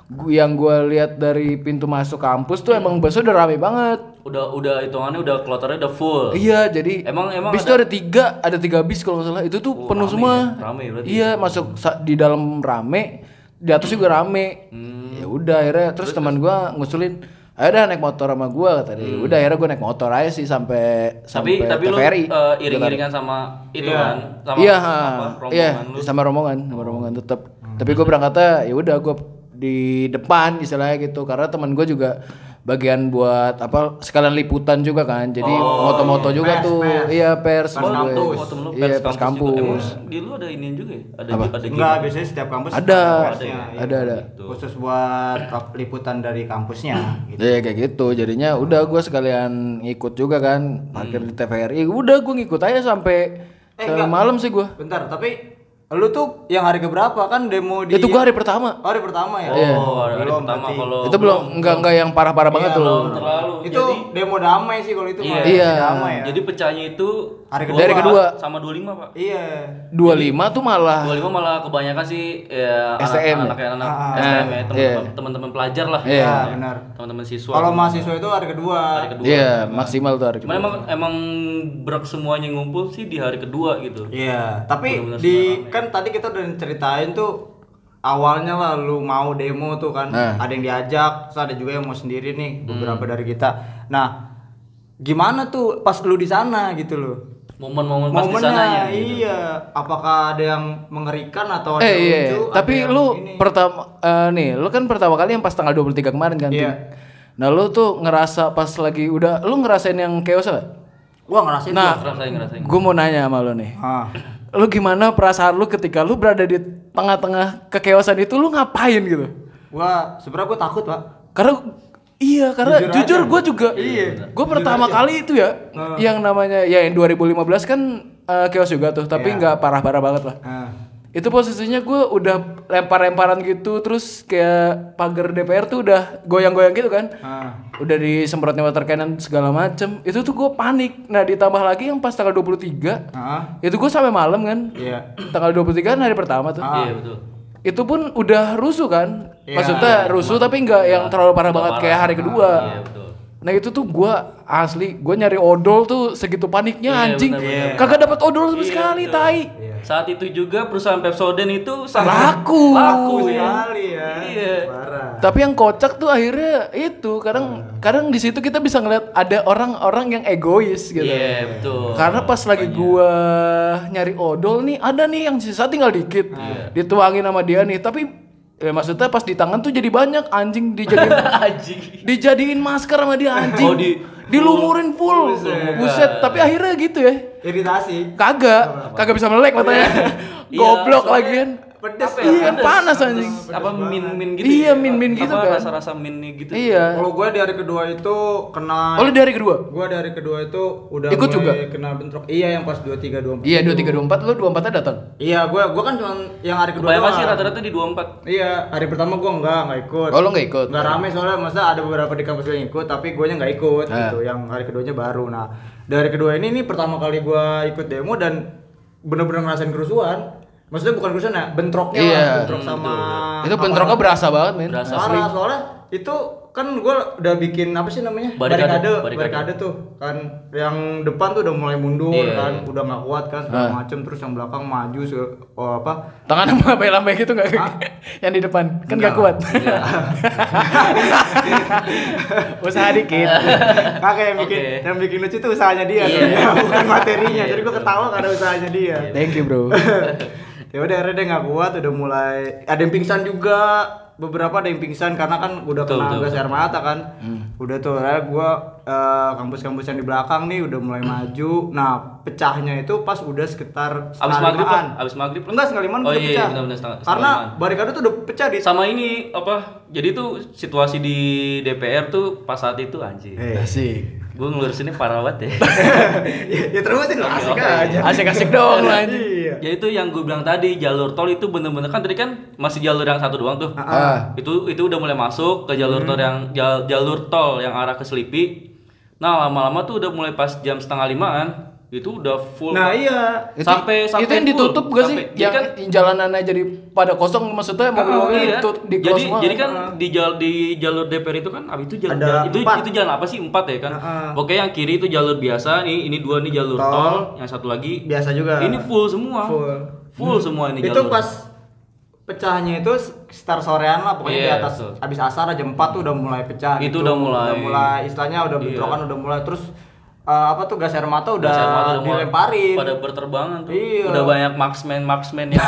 gu- yang gue lihat dari pintu masuk kampus tuh emang busnya udah rame banget
Udah udah hitungannya udah kloternya udah full.
Iya, jadi
Emang- emang
bis
ada-
tuh ada tiga, ada tiga bis kalau nggak salah. Itu tuh
Oh,
penuh
rame
semua.
ya? Rame berarti.
Iya, masuk di dalam rame, di atas juga rame.
Hmm.
Ya udah akhirnya terus, teman gua ngusulin, ayo dah naik motor sama gua kata dia. Udah akhirnya gua naik motor aja sih sampai
Hmm. Tapi
sampai
tapi lu eh, iring-iringan sama itu
Iya.
kan? Sama
iya,
apa,
ha, iya,
rombongan lu.
sama rombongan, sama rombongan tetap. Tapi gua berangkatnya ya udah gua di depan istilahnya gitu karena teman gua juga bagian buat apa sekalian liputan juga kan jadi moto-moto juga
Pers,
tuh
pers.
iya pers
Pers kampus.
Oh,
iya
pers
pers
kampus. Emang
kampus
di lu ada ini juga ya? Ada
Apa?
ada
Enggak,
gitu.
biasanya setiap kampus
Ada.
persnya, iya.
ada ada
Khusus buat liputan dari kampusnya gitu.
Iya kayak gitu jadinya udah gue sekalian ngikut juga kan parkir di TVRI udah gue ngikut aja sampai
Eh,
malam sih gue
Bentar, tapi lu tuh yang hari keberapa kan demo di
itu gue hari pertama
Oh, hari pertama ya?
Oh, hari
Belum,
pertama kalau
itu belum enggak enggak yang parah-parah banget
Iya,
tuh
belum
terlalu.
Itu demo damai sih kalau itu
Iya.
mah.
Iya.
Damai ya.
Jadi pecahnya itu
Hari
dua-
kedua.
Dari kedua.
sama 25, Pak.
Iya.
25 tuh malah
25 malah kebanyakan sih ya
STM.
anak anak
Ah,
STM ya,
iya.
teman-teman teman-teman pelajar lah.
Iya.
Iya, benar.
Teman-teman siswa.
Kalau mahasiswa itu hari kedua.
hari kedua.
iya maksimal tuh hari
Cuman emang emang berak semuanya ngumpul sih di hari kedua gitu.
Iya, tapi di kan tadi kita udah ceritain tuh awalnya lah lu mau demo tuh kan
Nah.
ada yang diajak, terus ada juga yang mau sendiri nih beberapa dari kita. Nah, gimana tuh pas lu di sana gitu loh?
Momen-momen pas di sana ya. gitu.
iya. Apakah ada yang mengerikan atau ada
eh
yang
iya
lucu? ada
tapi
yang
lu
ini?
pertama eh, nih lu kan pertama kali yang pas tanggal 23 kemarin kan
Iya.
Tim? nah lu tuh ngerasa pas lagi udah lu ngerasain yang chaos gak?
gua ngerasain
Nah,
tuh.
Ngerasain ngerasain.
gue mau nanya sama lu nih
Ah.
Lu gimana perasaan lu ketika lu berada di tengah-tengah kekeosan itu lu ngapain gitu
sebenarnya gua takut, Pak.
karena iya karena
Jujur
jujur,
aja.
gue juga
Iya,
gue pertama kali itu ya
Nah.
yang namanya ya yang 2015 kan eh, chaos juga tuh tapi
Iya.
nggak parah-parah banget lah
Nah.
Itu posisinya gue udah lempar-lemparan gitu terus kayak pagar DPR tuh udah goyang-goyang gitu kan
Ah.
udah disemprotnya water cannon segala macem itu tuh gue panik nah ditambah lagi yang pas tanggal 23
Ah.
itu gue sampai malam kan
Iya.
tanggal 23 kan hari pertama tuh
Iya betul.
itu pun udah rusuh kan
Iya.
maksudnya rusuh tapi nggak yang terlalu parah banget kayak hari kedua
Iya betul.
Nah itu tuh gua asli gua nyari odol tuh segitu paniknya
Iya,
anjing
benar-benar.
kagak dapat odol sama sekali tai
Saat itu juga perusahaan Pepsodent itu sangat
Laku.
Laku sih.
Sekali ya.
Iya.
Parah.
tapi yang kocak tuh akhirnya itu kadang kadang di situ kita bisa ngeliat ada orang-orang yang egois gitu
Iya betul.
Karena pas lagi gua nyari odol nih, ada nih yang sisa tinggal dikit.
Iya.
Dituangin sama dia nih, tapi ya maksudnya pas di tangan tuh jadi banyak anjing dijadiin
Anjing.
dijadiin masker sama dia anjing.
Oh, di-
dilumurin full. Buset. tapi akhirnya gitu ya.
Iritasi.
Kagak, kagak bisa melek matanya.
Iya,
Goblok
soalnya-
lagian.
Pedes
Apa
ya?
Iya,
Pedes.
panas anjing.
Apa min-min gitu?
Iya,
ya?
min-min gitu
Apa
kan.
Rasa-rasa min gitu.
Iya.
Kalau gue di hari kedua itu kena
Oh, lu dari kedua?
Gue dari kedua itu udah
Ikut
mulai
juga?
kena bentrok. Iya yang pas 23 24.
Iya, 23 24 lu 24 nya datang.
Iya, gue gua kan cuma yang hari kedua doang.
sih rata-rata di 24.
Iya, hari pertama gue enggak, enggak ikut.
Oh, lu nggak ikut?
Enggak rame soalnya masa ada beberapa di kampus yang ikut, tapi gue nya nggak ikut
Ah.
gitu. Yang hari keduanya baru. Nah, dari kedua ini nih pertama kali gue ikut demo dan bener-bener ngerasain kerusuhan. Maksudnya bukan kerusuhan ya, bentroknya
Iya.
lah, bentrok sama
Itu bentroknya berasa banget, men.
Berasa.
Parah, soalnya itu kan gue udah bikin apa sih namanya
Barikade,
barikade
barikade.
barikade tuh kan yang depan tuh udah mulai mundur
Iya,
kan
iya.
udah nggak kuat kan segala macem terus yang belakang maju se- oh, apa
Tangan sama lambai gitu nggak? yang di depan kan nggak kuat. Usaha dikit.
kakek yang bikin
Oke.
yang bikin lucu tuh usahanya dia
Iya.
tuh, ya, bukan materinya
Iya,
jadi gue ketawa karena usahanya dia
Thank you bro.
Ya udah akhirnya dia nggak kuat udah mulai ada yang pingsan juga beberapa ada yang pingsan karena kan udah
Betul,
kena
betul,
gas air mata kan udah tuh akhirnya gua eh, kampus-kampus yang di belakang nih udah mulai maju nah pecahnya itu pas udah sekitar
Abis
setengah
maghrib
limaan.
kan? Abis maghrib
enggak setengah limaan
Oh
udah
iya,
pecah
benar-benar setengah-
karena
setengah limaan.
barikade tuh udah pecah di
Sama ini apa? Jadi tuh situasi di DPR tuh pas saat itu anjing.
Eh.
Asik.
Gue ngelurusinnya parah banget ya.
ya, ya terusin lah asik
Oke,
aja
Asik-asik dong lu anjing.
iya
ya itu yang gue bilang tadi jalur tol itu bener-bener kan tadi kan masih jalur yang satu doang tuh.
Ah.
Itu itu udah mulai masuk ke jalur tol yang jal- jalur tol yang arah ke Selipi. Nah lama-lama tuh udah mulai pas jam setengah limaan itu udah full.
nah iya
Itu,
Sampai- sampai
itu yang
full.
ditutup gak sih?
Sampai- jadi
yang
kan-
jalanannya jadi pada kosong maksudnya mobil-mobil
Iya.
ditutup di
jadi
semua.
jadi kan di jalur di jalur DPR itu kan abis itu jalan,
Ada
jalan- itu
empat.
itu jalan apa sih empat ya kan?
Heeh.
Oke yang kiri itu jalur biasa nih ini dua nih jalur
Tol.
tol, yang satu lagi
biasa juga
ini full semua
Full.
full semua ini
itu
jalur.
pas pecahnya itu sekitar sorean lah pokoknya
Iya,
di atas
betul.
habis asar jam 4 tuh udah mulai pecah
Itu
gitu.
udah mulai.
udah mulai istilahnya udah
Iya.
bentrokan udah mulai terus eh, apa tuh gas air mata udah,
Gas air mata udah mulai
dilemparin
pada berterbangan tuh.
Iya.
Udah banyak marksman marksman yang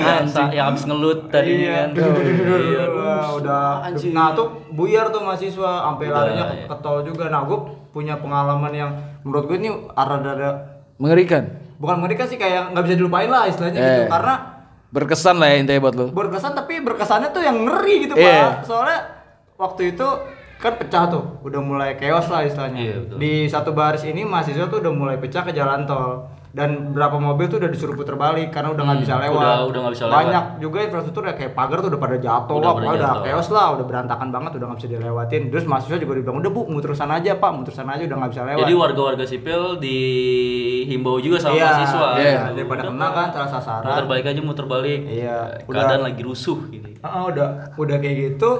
yang, sa- yang habis ngelut tadi
iya,
kan. Iya,
duh,
aduh,
udah
anjing.
nah tuh buyar tuh mahasiswa sampai larinya ke,
iya.
ke tol juga nah gue punya pengalaman yang menurut gue ini rada-rada
mengerikan.
bukan mengerikan sih kayak nggak bisa dilupain lah istilahnya
Eh.
gitu karena
Berkesan lah ya intinya buat lu.
berkesan tapi berkesannya tuh yang ngeri gitu
Iya.
pak soalnya waktu itu kan pecah tuh udah mulai chaos lah istilahnya
Iya, betul.
di satu baris ini mahasiswa tuh udah mulai pecah ke jalan tol dan berapa mobil tuh udah disuruh puter balik karena udah nggak
Hmm,
bisa lewat
udah- udah nggak bisa lewat.
banyak juga infrastruktur ya kayak pagar tuh udah pada jatuh
Udah
lah
pada
udah
jatuh.
chaos lah udah berantakan banget udah nggak bisa dilewatin terus mahasiswa juga dibilang udah bu muter sana aja pak muter sana aja udah nggak bisa lewat
Jadi warga-warga sipil dihimbau juga sama
Iya,
mahasiswa.
iya.
Gitu.
daripada kena kan salah sasaran
Muter balik aja muter balik.
Iya,
Keadaan
udah.
lagi rusuh gitu.
Ah, udah udah kayak gitu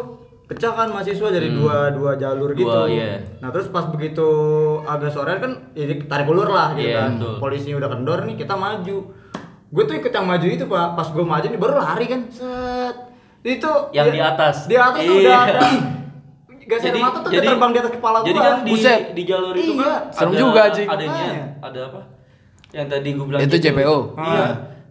pecah kan mahasiswa dari dua dua jalur gitu.
Hmm. Dua, iya.
Nah terus pas begitu agak sore kan jadi tarik ulur lah gitu
Iya,
kan.
betul.
Polisinya udah kendor nih kita maju. Gue tuh ikut yang maju itu pak. Pas gue maju nih baru lari kan. Set. Itu
Yang
dia-
di atas.
Di atas tuh
Iya.
udah ada. Gas air mata tuh udah terbang di atas kepala gue.
Jadi kan di,
Buset.
di jalur itu
Iya.
kan
Serem
ada-
juga, anjing.
Adanya
Makanya.
ada apa? Yang tadi gue bilang
Itu JPO.
Iya.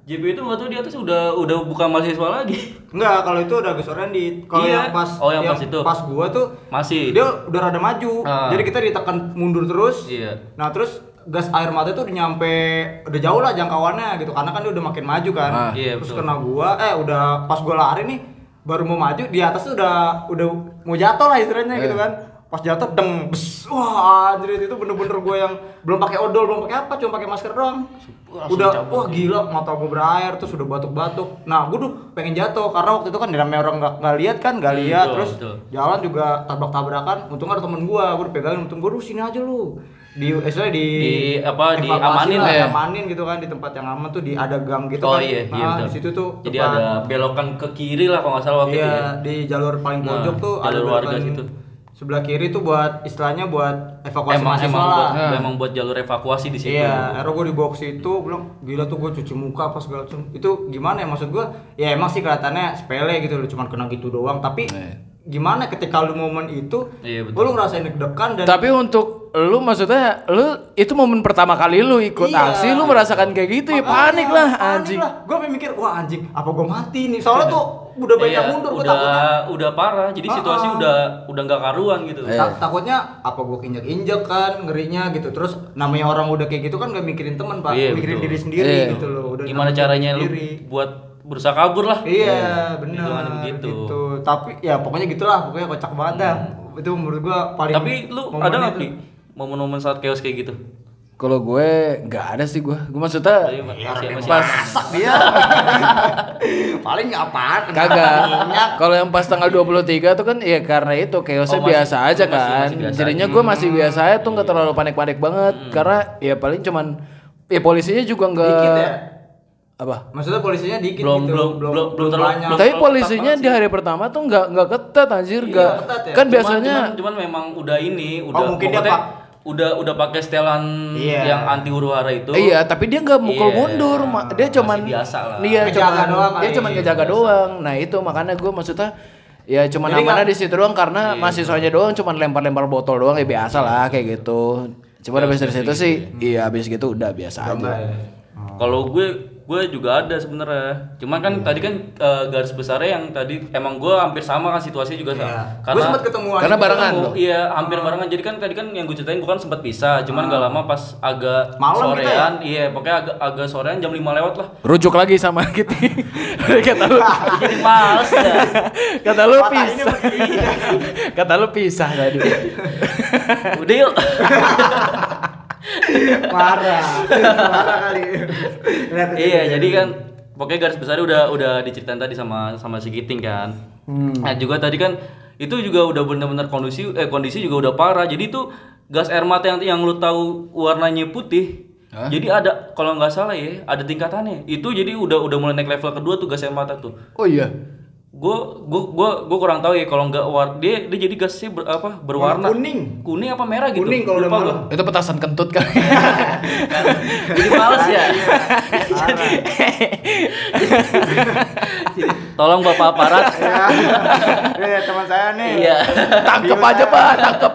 JPO itu waktu di atas udah udah bukan mahasiswa lagi.
Enggak, kalau itu udah sorean di kalau
Iya.
yang pas
Oh, yang pas itu.
pas gua tuh
Masih.
dia udah rada maju.
Ah.
Jadi kita ditekan mundur terus.
Iya.
Nah, terus gas air mata itu udah nyampe udah jauh lah jangkauannya gitu karena kan dia udah makin maju kan.
Ah.
Iya,
terus
betul.
kena gua eh udah pas gua lari nih baru mau maju di atas tuh udah udah mau jatuh lah istilahnya gitu
Eh.
kan. Pas jatuh deng bes. Wah, anjir itu bener-bener gua yang belum pakai odol, belum pakai apa, cuma pakai masker doang.
Langsung
udah
cabut
wah
gitu.
gila mata gua berair terus udah batuk-batuk. Nah, gua tuh pengen jatuh karena waktu itu kan namanya orang nggak nggak lihat kan, nggak
Hmm,
lihat
betul,
terus
betul.
jalan juga tabrak-tabrakan. Untung ada temen gua, gua dipegangin, untung gua "Lu sini aja lu. Di istilahnya di,
Di, apa,
evakuasi
diamanin
lah,
ya.
diamanin gitu kan di tempat yang aman tuh di ada gang gitu
oh
kan.
iya, iya
Nah,
betul.
di situ tuh
Jadi
tempat-
ada belokan ke kiri lah kalau nggak salah waktu
Iya,
itu ya.
di jalur paling
Nah,
pojok tuh ada
warga
belokan
situ.
Sebelah kiri tuh buat istilahnya buat evakuasi
Emang
mahasiswa
emang
lah.
buat,
Nah.
emang buat jalur evakuasi di situ.
Iya, akhirnya gue dibawa ke situ, bilang gila tuh gue cuci muka apa segala macam. Itu gimana ya maksud gue? Ya emang sih kelihatannya sepele gitu loh, cuman kena gitu doang. Tapi
Iya.
gimana ketika lu momen itu,
Iya, betul.
lu ngerasain deg-degan dan
Tapi untuk lu maksudnya lu itu momen pertama kali lu ikut
Iya.
aksi lu merasakan kayak gitu ya panik lah anjing.
Gue mikir, wah anjing, apa gue mati nih? Soalnya tuh udah banyak
Iya,
mundur, gue
udah
takutnya.
udah parah. Jadi situasi
Ah, ah.
udah udah nggak karuan gitu.
Iya.
Ta- takutnya apa gue injek-injek kan ngerinya gitu terus namanya orang udah kayak gitu kan gak mikirin temen pak
Iya,
mikirin
betul.
diri sendiri
Iya.
gitu loh udah
Gimana caranya lu buat berusaha kabur lah.
iya benar
Hitungannya
begitu.
begitu.
tapi ya pokoknya gitulah pokoknya kocak banget dah itu menurut gua paling
Tapi lu ada nggak
itu.
Momen-momen saat chaos kayak gitu?
Kalau gue nggak ada sih gue. Gue maksudnya
Iya, masih, masih
pas
masak dia paling apaan
kagak. Kalau yang pas tanggal 23 tuh kan ya karena itu chaosnya
Oh, masih-
biasa aja
masih-
kan.
masih biasa
Jadinya
aja.
gue masih biasa aja tuh nggak terlalu panik-panik banget karena ya paling cuman ya polisinya juga nggak
ya?
Apa?
Maksudnya polisinya dikit
Belum-
gitu,
belum- belum- belum terlalu-
banyak.
belum-
Tapi polisinya di hari pertama tuh nggak nggak ketat anjir, nggak.
ketat ya.
Kan
Cuman-
biasanya
cuman, cuman memang udah ini udah
mungkin dia pak-
udah udah pakai setelan
Iya.
yang anti huru hara itu
Iya, tapi dia nggak mukul
Iya.
mundur, dia cuman
Masih biasa lah.
Iya,
Ngejaga
cuman
doang
dia cuman ngejaga doang. Nah, itu makanya gue maksudnya ya cuman
Jadi
amanah
nggak-
di situ doang karena
Iya.
mahasiswanya doang cuman lempar-lempar botol doang ya biasa lah kayak gitu. Cuma habis dari situ sih, iya habis gitu udah biasa aja.
Kalau gue gue juga ada sebenarnya. Cuman kan tadi kan eh, garis besarnya yang tadi emang gue hampir sama kan situasinya juga sama.
Iya. Gue sempat ketemuan.
Karena barengan.
Ketemu. Iya, hampir barengan. Jadi kan tadi kan yang gue ceritain gue kan sempat pisah, cuman gak lama pas agak
Malam kita
sorean, iya pokoknya agak agak sorean jam 5 lewat lah.
Rujuk lagi sama kita. kata lu,
Jadi males ya.
kata lu pisah. kata lu pisah tadi.
Udah yuk.
Parah. Parah kali.
Iya, jadi kan pokoknya garis besarnya udah udah diceritain tadi sama sama si Giting kan. Nah, juga tadi kan itu juga udah bener-bener kondisi eh kondisi juga udah parah. Jadi itu gas air mata yang yang lu tahu warnanya putih. Jadi ada kalau nggak salah ya, ada tingkatannya. Itu jadi udah udah mulai naik level kedua tuh gas air mata tuh.
Oh iya.
Gue gue gue gue kurang tahu ya kalau nggak war dia dia jadi gasnya ber, apa berwarna
kuning.
kuning apa merah gitu
Kuning kalau udah malam.
Itu petasan kentut kali.
jadi males ya tolong bapak aparat
Ya. Teman saya nih.
iya
tangkep aja, Pak, tangkep.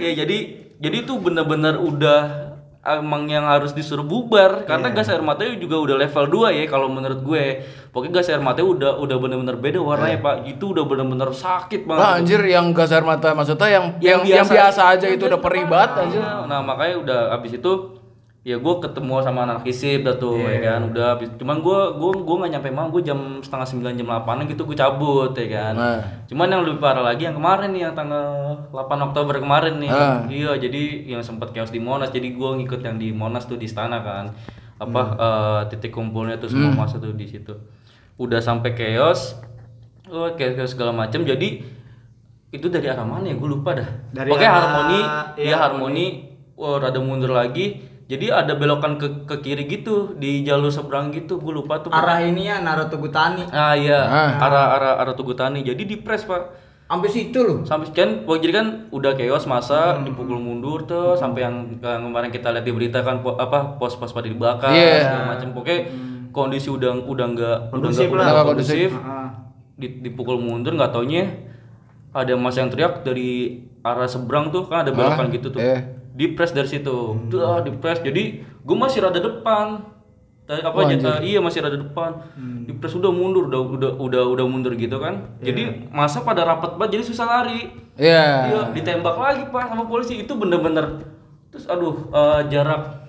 ya jadi jadi itu bener-bener udah emang yang harus disuruh bubar. Karena gas air matanya juga udah level 2 ya kalau menurut gue. Pokoknya gas air matanya udah udah bener-bener beda warnanya pak. Itu udah bener-bener sakit banget.
Nah, anjir yang gas air mata maksudnya yang yang,
Yang
yang biasa,
biasa-
aja itu udah perih banget anjir.
Nah makanya udah abis itu ya gue ketemu sama anak hisip dah tuh
Iya.
ya kan. Udah cuman gue gue gue nggak nyampe malam gue jam setengah sembilan jam delapanan gitu gue cabut ya kan.
Nah.
cuman yang lebih parah lagi yang kemarin nih yang tanggal 8 Oktober kemarin nih.
Ah.
iya jadi yang sempat chaos di Monas jadi gue ngikut yang di Monas tuh di istana kan. Apa
Hmm.
eh, titik kumpulnya tuh semua masa tuh di situ. Udah sampai chaos oh chaos, chaos segala macam jadi itu dari arah mana ya? Gue lupa dah.
Dari
Pokoknya
arah-
harmoni
iya,
ya harmoni. oh, rada mundur lagi jadi ada belokan ke, ke kiri gitu di jalur seberang gitu gue lupa tuh
Arah ini ya Naruto Tani.
ah iya
Ah.
arah arah arah Tugu Tani jadi di press pak
Sampai situ loh.
sampai kan wah, jadi kan udah chaos masa dipukul mundur tuh sampai yang, yang kemarin kita lihat di berita kan po- apa pos-pos pada dibakar
Iya.
segala macam pokoknya kondisi udah udah nggak udah
Kondusif
nggak kondusif
Heeh.
Di- dipukul mundur nggak taunya ada mas yang teriak dari arah seberang tuh kan ada belokan gitu tuh
eh.
Di press dari situ. Dah, di press jadi gue masih rada depan. Tadi apa
Oh,
aja iya masih rada depan. Di press udah mundur udah udah udah udah mundur gitu kan. Jadi masa pada rapat banget jadi susah lari.
Iya.
Iya, ditembak lagi pak sama polisi. Itu bener-bener terus aduh eh, jarak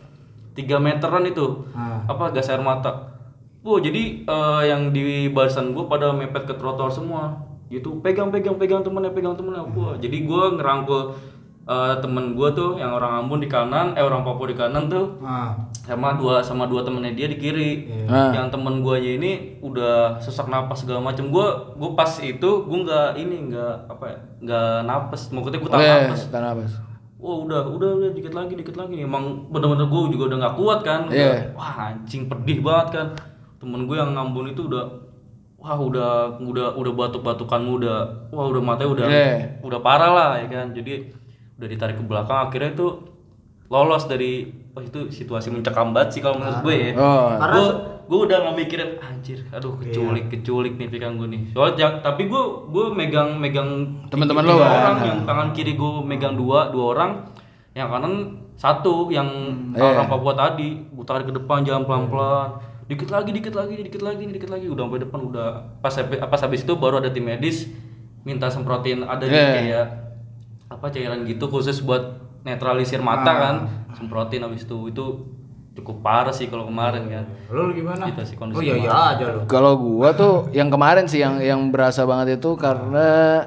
3 meteran itu.
Ah.
apa gas air mata. Wow, jadi eh, yang di barisan gue pada mepet ke trotoar semua. Gitu pegang pegang pegang temennya pegang temennya. Wah jadi gue ngerangkul eh, temen gue tuh yang orang Ambon di kanan eh orang Papua di kanan tuh
Ah.
sama dua sama dua temennya dia di kiri
Ah.
yang temen gue ini udah sesak napas segala macam gue gue pas itu gue nggak ini nggak apa ya nggak napas maksudnya gue tahan
Eh,
napas
tahan napas.
Wah udah, udah, udah dikit lagi, dikit lagi. Emang bener-bener gue juga udah nggak kuat kan. Udah,
Iya.
Wah anjing pedih banget kan. Temen gue yang ngambun itu udah, wah udah, udah, udah batuk-batukanmu udah, wah udah matanya udah,
Iya.
udah parah lah ya kan. Jadi udah ditarik ke belakang. Akhirnya itu lolos dari, wah itu situasi mencekam banget sih kalau menurut gue ya.
Oh.
Karena
gue gue udah nggak mikirin anjir aduh keculik keculik nih pikiran gue nih soalnya tapi gue gue megang megang
Teman-teman lo kan?
orang yang tangan kiri gue megang dua dua orang yang kanan satu yang
Iya.
orang Papua tadi gue tarik ke depan jalan pelan pelan dikit lagi dikit lagi dikit lagi dikit lagi udah sampai depan udah pas habis- pas habis itu baru ada tim medis minta semprotin ada nih
Iya.
kayak apa cairan gitu khusus buat netralisir mata kan semprotin habis itu itu cukup parah sih kalau kemarin kan
Lu gimana?
Gitu sih
Oh
kondisi
iya iya aja lu.
Kalau gua tuh yang kemarin sih yang yang berasa banget itu karena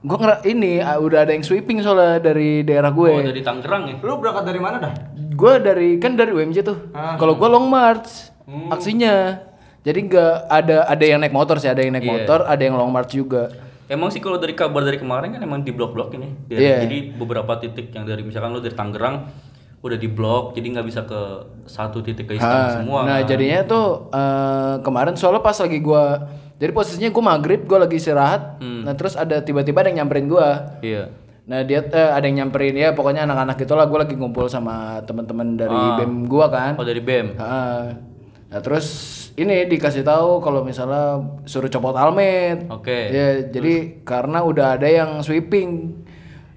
gua ngera ini ah, udah ada yang sweeping soalnya dari daerah
oh
gue.
dari Tangerang ya
Lu berangkat dari mana dah?
Gua dari kan dari UMJ tuh.
Ah.
Kalau gua long march aksinya. Jadi nggak ada ada yang naik motor sih, ada yang naik
Iya.
motor, ada yang long march juga.
Emang sih kalau dari kabar dari kemarin kan emang di blok-blok ini. Dari-
Iya.
Jadi beberapa titik yang dari misalkan lu dari Tangerang udah diblok jadi nggak bisa ke satu titik ke
Ah,
istana semua
Nah,
kan.
jadinya tuh eh, kemarin soalnya pas lagi gua jadi posisinya gua maghrib, gua lagi istirahat.
Hmm.
Nah, terus ada tiba-tiba ada yang nyamperin gua.
iya
Nah, dia eh, ada yang nyamperin ya, pokoknya anak-anak itulah gua lagi ngumpul sama teman-teman dari BEM gua kan.
oh dari bem
Ah. Nah, terus ini dikasih tahu kalau misalnya suruh copot helmet.
oke
Ya, jadi karena udah ada yang sweeping.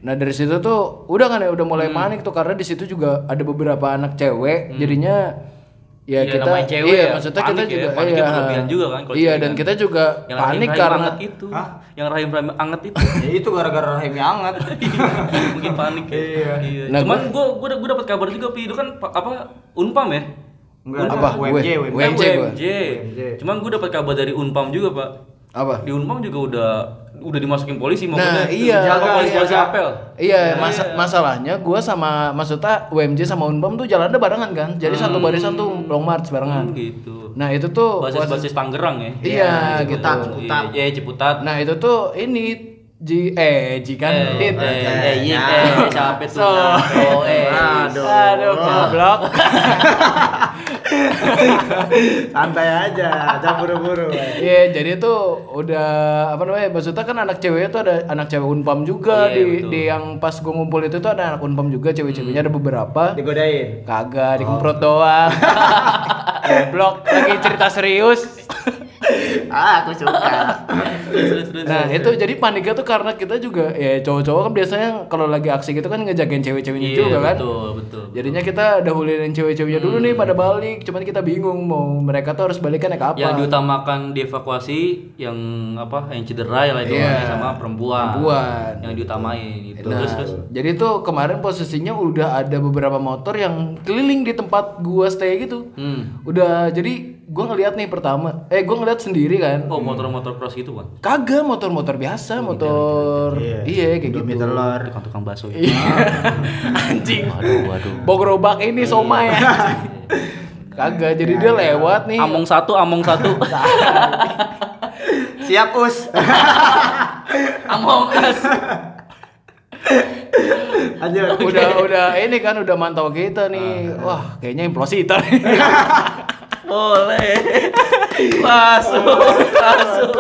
Nah, dari situ tuh udah kan ya udah mulai
Hmm.
panik tuh karena di situ juga ada beberapa anak cewek. Jadinya ya
Iya,
kita
cewek
iya,
ya,
maksudnya
panik
kita
ya,
juga
paniknya
iya.
berlebihan juga kan kalau
Iya,
cewek
dan
kan.
kita juga
yang
panik
rahim-rahim
karena
anget itu yang rahim-rahim anget itu
Ya itu gara-gara rahimnya hangat.
mungkin panik ya. iya.
Nah,
cuman gua gua gue dapat kabar juga pi itu kan pa- apa unpam ya
Enggak,
Apa?
UMJ, UMJ.
WMJ
Eh,
gua.
WMJ. Cuman gue dapat kabar dari Unpam juga pak.
apa?
Di Unpam juga udah udah dimasukin polisi
Nah,
maksudnya.
iya.
Jaga polisi
Jaga,
polisi apel.
Iya, masa masalahnya gua sama maksudnya UMJ sama Unpam tuh jalannya barengan kan. Jadi satu barisan tuh long march barengan.
Hmm, gitu.
Nah, itu tuh
Basis basis Tangerang ya.
Iya, gitu.
Ciputat, Ciputat.
Iya, iya, Ciputat.
Nah, itu tuh ini Ji eh Ji kan
Eh,
Dit.
eh, eh, iya, eh, capek tuh.
So-
Oh, eh.
Aduh.
Aduh, goblok.
Santai aja, jangan buru-buru.
Iya, jadi tuh udah apa namanya? Maksudnya kan anak ceweknya tuh ada anak cewek Unpam juga
Iya,
di
betul.
di yang pas gua ngumpul itu tuh ada anak Unpam juga, cewek-ceweknya ada beberapa.
Digodain.
Kagak, dikemprot doang. Goblok, lagi cerita serius.
Ah, aku suka.
Terus, terus,
Nah, itu jadi paniknya tuh karena kita juga ya cowok-cowok kan biasanya kalau lagi aksi gitu kan ngejagain cewek-ceweknya
Iya,
juga kan.
Betul, betul.
Jadinya kita dahuluin cewek-ceweknya dulu nih pada balik, cuman kita bingung mau mereka tuh harus balikan naik apa.
Yang diutamakan dievakuasi yang apa? Yang cedera lah itu
Iya.
sama perempuan.
Perempuan.
Yang diutamain gitu.
Nah,
Terus terus.
jadi tuh kemarin posisinya udah ada beberapa motor yang keliling di tempat gua stay gitu.
Hmm.
Udah jadi gua ngeliat nih pertama, eh gua ngeliat sendiri kan.
Oh, motor-motor cross gitu, Bang.
Kagak motor-motor biasa, motor iya, kayak gitu.
Telur.
Tukang-tukang bakso.
Iya. Anjing.
Waduh, waduh.
Bogrobak ini somai ya. Kagak, jadi dia lewat nih.
Among satu, among satu.
Siap, Us.
among us.
Lanjut.
udah udah ini kan udah mantau kita nih. Wah, kayaknya implosi.
Boleh. Masuk, masuk.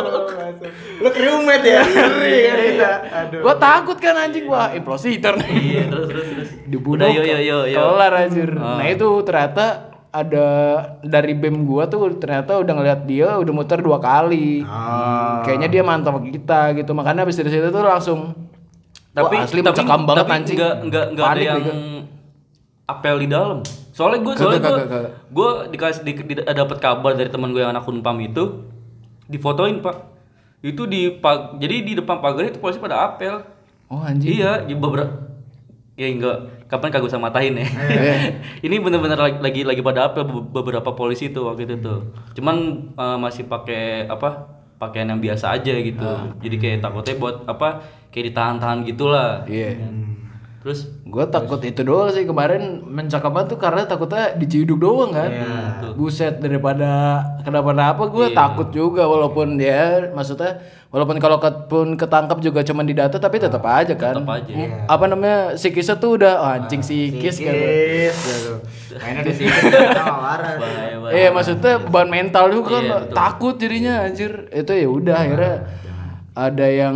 Lu kriumet ya? Ngeri kan kita. Aduh.
gua takut kan anjing wah implosi nih.
Iya, terus terus terus.
Dibunuh.
Udah, yo yo yo yo.
Kelar anjir.
Ah.
Nah, itu ternyata ada dari BEM gua tuh ternyata udah ngeliat dia udah muter dua kali.
Ah.
Kayaknya dia mantap kita gitu. Makanya habis dari situ tuh langsung
Tapi
Wah, asli
tapi,
mencekam banget
tapi
anjing.
Enggak enggak enggak ada yang
juga.
apel di dalam. Soalnya gue soalnya gue gue dikasih di, di, dapat kabar dari teman gue yang anak unpam itu difotoin pak. Itu di pag, jadi di depan pagar itu polisi pada apel.
Oh anjing.
Iya, di beberapa ya enggak kapan kagak usah matain ya.
Eh.
ini bener-bener lagi, lagi pada apel be- beberapa polisi tuh waktu itu tuh. Cuman eh, masih pakai apa? pakaian yang biasa aja gitu.
Ah.
Jadi kayak takutnya buat apa? Kayak ditahan-tahan gitulah.
Iya.
Terus
Gue takut itu doang sih kemarin mencakapan tuh karena takutnya diciduk doang kan.
Iya.
Buset daripada kenapa-napa gue takut juga walaupun ya maksudnya walaupun kalau ke- pun ketangkap juga cuman didata tapi tetap aja kan.
Tetap aja.
Hmm, Apa namanya sikisnya tuh udah oh, anjing sikis kan.
Kis. Aduh. Mainnya di waras.
Iya maksudnya beban mental juga kan
Iya,
takut jadinya anjir. Itu ya udah akhirnya ada yang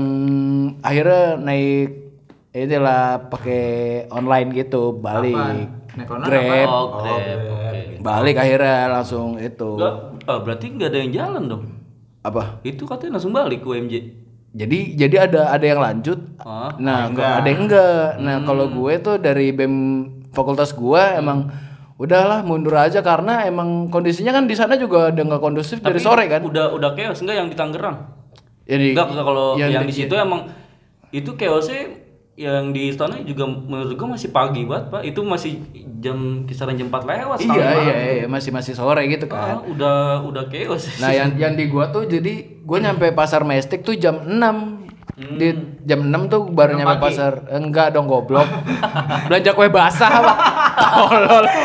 akhirnya naik inilah pakai online gitu balik. Grab.
Oh, Grab. Oke.
balik akhirnya langsung itu.
Enggak, ah, berarti nggak ada yang jalan dong.
apa?
Itu katanya langsung balik ke UMJ.
jadi jadi ada ada yang lanjut.
Ah,
nah kalau ada yang enggak. nah kalau gue tuh dari bem fakultas gue emang udahlah mundur aja. Karena emang kondisinya kan di sana juga udah nggak kondusif dari sore kan?
Udah udah chaos enggak yang di Tangerang?
jadi
Enggak enggak, kalau
yang
yang,
di-
di situ emang itu chaosnya yang di istana juga menurut gua masih pagi banget pak. Itu masih jam kisaran jam 4 lewat setengah
iya
malam.
iya. Iya masih masih sore gitu kan.
Ah, udah udah chaos.
Nah yang yang di gua tuh jadi gua nyampe pasar Mestik tuh jam 6 Di jam 6 tuh baru nyampe pasar. Enggak dong goblok. Belanja kue basah apa Tolol.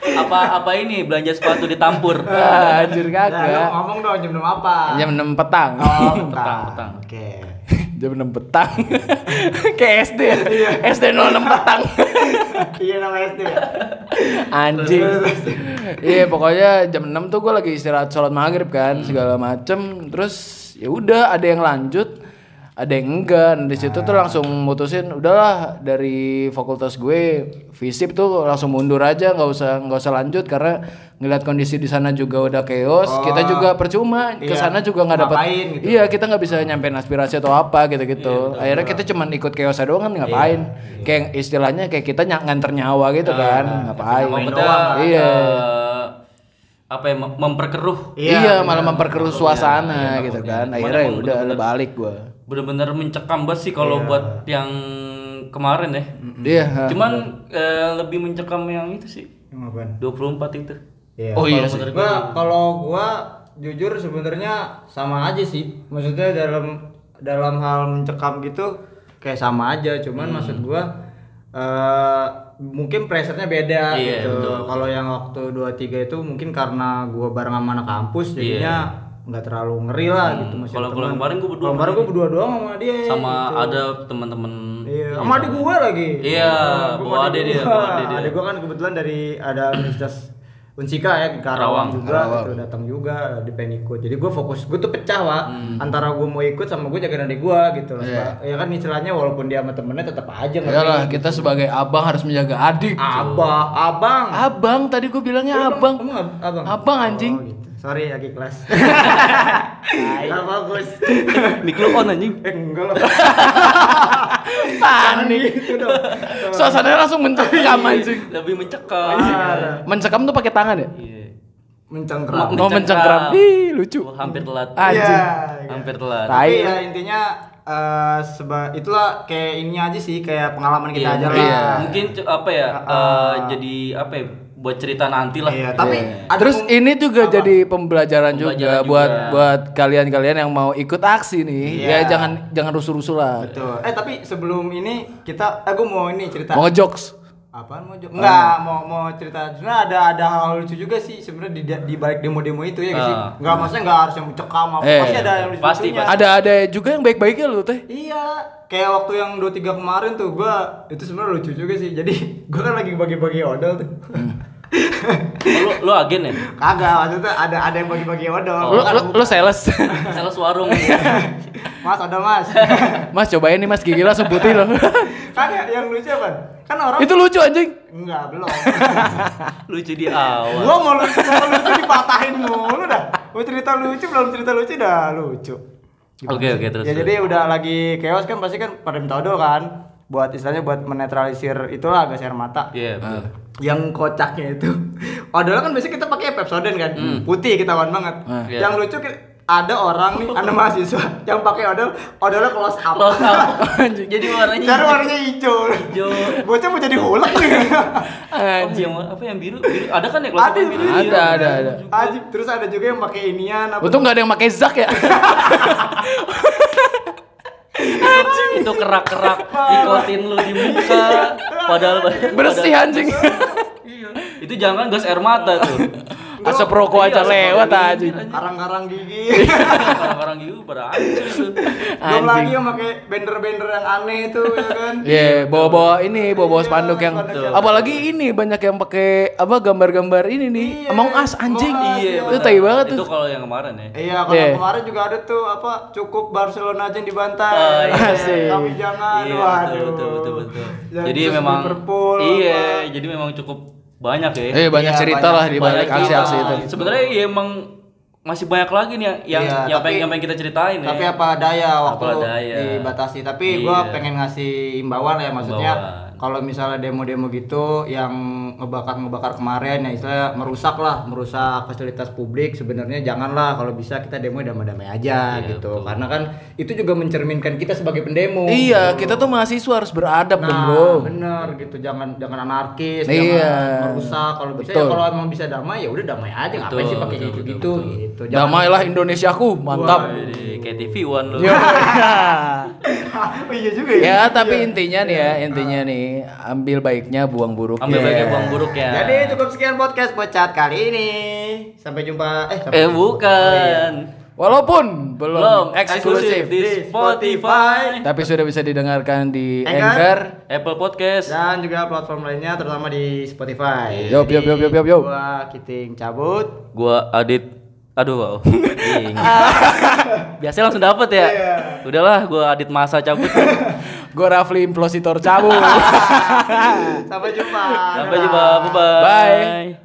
Apa apa ini? Belanja sepatu ditampur
Ah, Anjir
Nah,
kagak.
ngomong dong jam 6 apa?
Jam 6 petang.
Oh,
petang, petang.
Oke.
Jam 6 petang Kayak SD ya SD 06 petang
Iya nama SD.
Anjing. Iya pokoknya jam 6 tuh gue lagi istirahat sholat maghrib kan segala macem. Terus ya udah ada yang lanjut, ada yang enggak. Nah, di situ tuh langsung mutusin udahlah dari fakultas gue visip tuh langsung mundur aja nggak usah nggak usah lanjut karena ngeliat kondisi di sana juga udah chaos. Kita juga percuma ke
Iya.
sana juga nggak dapat.
Gitu.
Iya kita nggak bisa nyampein aspirasi atau apa gitu-gitu. Akhirnya kita cuman ikut chaos doang kan ngapain? Kayak istilahnya kayak kita ny- nganter nyawa gitu kan ngapain? Iya.
eh, apa ya mem- memperkeruh
Iya, malah memperkeruh suasana gitu kan. Akhirnya ya udah balik gua.
Bener-bener mencekam banget sih kalau buat yang kemarin ya.
Iya. ha.
Cuman eh, lebih mencekam yang itu sih.
Yang apaan?
24 itu.
Iya.
Oh iya
Kalau
sih.
Gua kalau gua jujur sebenarnya sama aja sih. Maksudnya dalam dalam hal mencekam gitu kayak sama aja, cuman
Hmm.
maksud gua eh mungkin pressure-nya beda
Iya,
gitu.
betul.
Kalau yang waktu 23 itu mungkin karena gua bareng sama anak kampus jadinya nggak terlalu ngeri lah gitu masih.
Kalau kalau kemarin gue berdua
Kalau kemarin gua berdua doang sama dia.
sama
gitu.
ada teman-teman
Iya, sama adik gue lagi.
Iya,
Gua
bawa
sama
adik dia, bawa adik dia.
Adik gue kan kebetulan dari ada Universitas Unsika ya di Karawang,
Karawang.
juga, itu datang juga di pengen ikut. Jadi gue fokus, gue tuh pecah wa
Hmm.
antara gue mau ikut sama gue jaga adik gue gitu loh.
Iya.
Ya kan istilahnya walaupun dia sama temennya tetap aja ngerti.
Iyalah, kita sebagai abang harus menjaga adik.
Abah, abang.
Abang tadi gua bilangnya abang.
Kamu ab- abang.
Abang, anjing.
Oh, gitu. Sorry lagi kelas. Gak bagus.
Mik lu on anjing.
Eh enggak lah.
Panik.
Gitu dong.
Suasananya langsung mencekam anjing.
Lebih mencekam.
Ah,
Mencekam tuh pakai tangan ya?
Iya.
mencengkram.
Mau mencengkram. Ih, lucu.
Oh, hampir telat.
Anjing.
Iya.
Hampir telat.
Tapi ya intinya eh seba itulah kayak ininya aja sih kayak pengalaman kita
Iya,
aja lah.
Iya.
mungkin apa ya? eh, jadi apa ya? Buat cerita nanti lah.
Iya, tapi ada
Terus ini juga jadi pembelajaran, juga
Pembelajaran
buat
juga.
buat kalian-kalian yang mau ikut aksi nih.
Iya.
Ya jangan jangan rusuh-rusuh lah.
Betul. Eh tapi sebelum ini kita aku mau ini cerita.
Mau ngejokes.
Apaan mau jawab? Enggak, mau mau cerita. Sebenarnya ada ada hal lucu juga sih sebenarnya di di balik demo-demo itu ya nggak sih.
Ah.
Enggak maksudnya enggak harus yang mencekam apa.
Eh,
pasti ada yang lucu
pasti, pasti.
Ada ada juga yang baik-baiknya loh teh.
Iya, kayak waktu yang 23 kemarin tuh gua itu sebenarnya lucu juga sih. Jadi gua kan lagi bagi-bagi odol tuh.
Oh, lu, lu agen ya?
Kagak, maksudnya ada ada yang bagi-bagi odol.
Lu,
Gua kan
lu, lu sales.
Sales warung.
Mas, ada Mas.
mas cobain nih mas gigi langsung putih loh.
kan ya, yang lucu apa? Kan orang
Itu lucu anjing.
enggak, belum.
Lucu di awal.
gua mau lucu, mau lucu dipatahin mulu dah. Mau cerita lucu belum cerita lucu dah lucu.
Oke oke terus.
ya jadi udah lagi chaos kan pasti kan pada minta odol kan buat istilahnya buat menetralisir itulah gas air mata.
Iya, betul.
Yang kocaknya itu odol kan biasanya kita pakai Pepsodent kan putih ketahuan banget.
Ah.
Iya.
Yang lucu ada orang nih ada mahasiswa yang pakai odol odolnya close up.
Close up. Jadi warnanya
Cara warnanya hijau.
hijau.
Bocah mau jadi hulk nih.
Oh, yang apa yang biru? biru? Ada kan ya close up
Ada,
yang biru?
ada,
Biru.
ada, ada.
Ajib. Terus ada juga yang pakai inian apa?
Untung nggak ada yang pakai zak ya.
Itu, itu kerak-kerak ikotin lu di muka. Padahal
Bersih
padahal-
anjing.
Iya. Itu jangan gas air mata tuh.
Asap rokok aja
Iya,
lewat
asap
anjing.
rokok
Karang-karang gigi.
Orang-orang gitu pada hancur itu.
Belum lagi yang pakai bender-bender yang aneh itu ya kan.
Iya, bawa-bawa ini, bawa-bawa
Iya,
spanduk yang
spanduk yang-
apalagi ini banyak yang pakai apa gambar-gambar ini nih.
Iya,
Among Us anjing.
Iya,
Itu tai banget
Itu
tuh.
kalau yang kemarin ya.
Iya, kalau
Iya.
kemarin juga ada tuh apa cukup Barcelona aja yang dibantai.
Oh, iya.
Asik.
Kami jangan.
Iya,
waduh.
betul, betul, betul, betul. Jadi memang iya, jadi memang cukup banyak ya.
Eh banyak
Iya,
cerita
banyak-
lah di balik
Banyak
aksi-aksi itu.
Sebenarnya ya emang masih banyak lagi nih yang yang,
Iya,
yang
tapi-
pengen, yang pengen kita ceritain
Tapi
ya.
apa daya waktu
Apa daya.
dibatasi. Tapi gua
Iya.
pengen ngasih imbauan ya maksudnya
Imbauan.
Kalau misalnya demo-demo gitu yang ngebakar-ngebakar kemarin ya istilah merusak lah, merusak fasilitas publik sebenarnya janganlah kalau bisa kita demo damai-damai aja
Iya,
gitu. Karena kan itu juga mencerminkan kita sebagai pendemo.
Iya, kita tuh mahasiswa harus beradab dong,
Nah,
Bro.
bener gitu. Jangan jangan anarkis,
Iya.
jangan merusak. Kalau bisa ya
Betul.
kalau emang bisa damai ya udah damai aja. Ngapain
Betul,
sih pakai
betul,
gitu
betul,
gitu
betul.
gitu. Jangan-
Damailah Indonesiaku, mantap.
Jadi kayak TV One lu.
Yo.
oh, iya juga
ya, tapi intinya nih ya, intinya nih ambil baiknya buang buruknya.
Ambil bagian buang buruknya.
Jadi cukup sekian podcast bocat kali ini. Sampai jumpa. Eh, sampai
Eh bukan.
Walaupun belum,
Belum
eksklusif,
di Spotify,
tapi sudah bisa didengarkan di
Anchor.
Anchor.
Apple Podcast.
Dan juga platform lainnya terutama di Spotify.
Yup, yup, yup, yup, yup, yup.
Gua Kiting cabut.
Gua Adit. Aduh, wow. Ing. Biasanya langsung dapet ya. Udahlah, gua Adit masa cabut.
Gue Rafli Implositor cabut.
Sampai jumpa.
Sampai jumpa. Bye-bye.
Bye.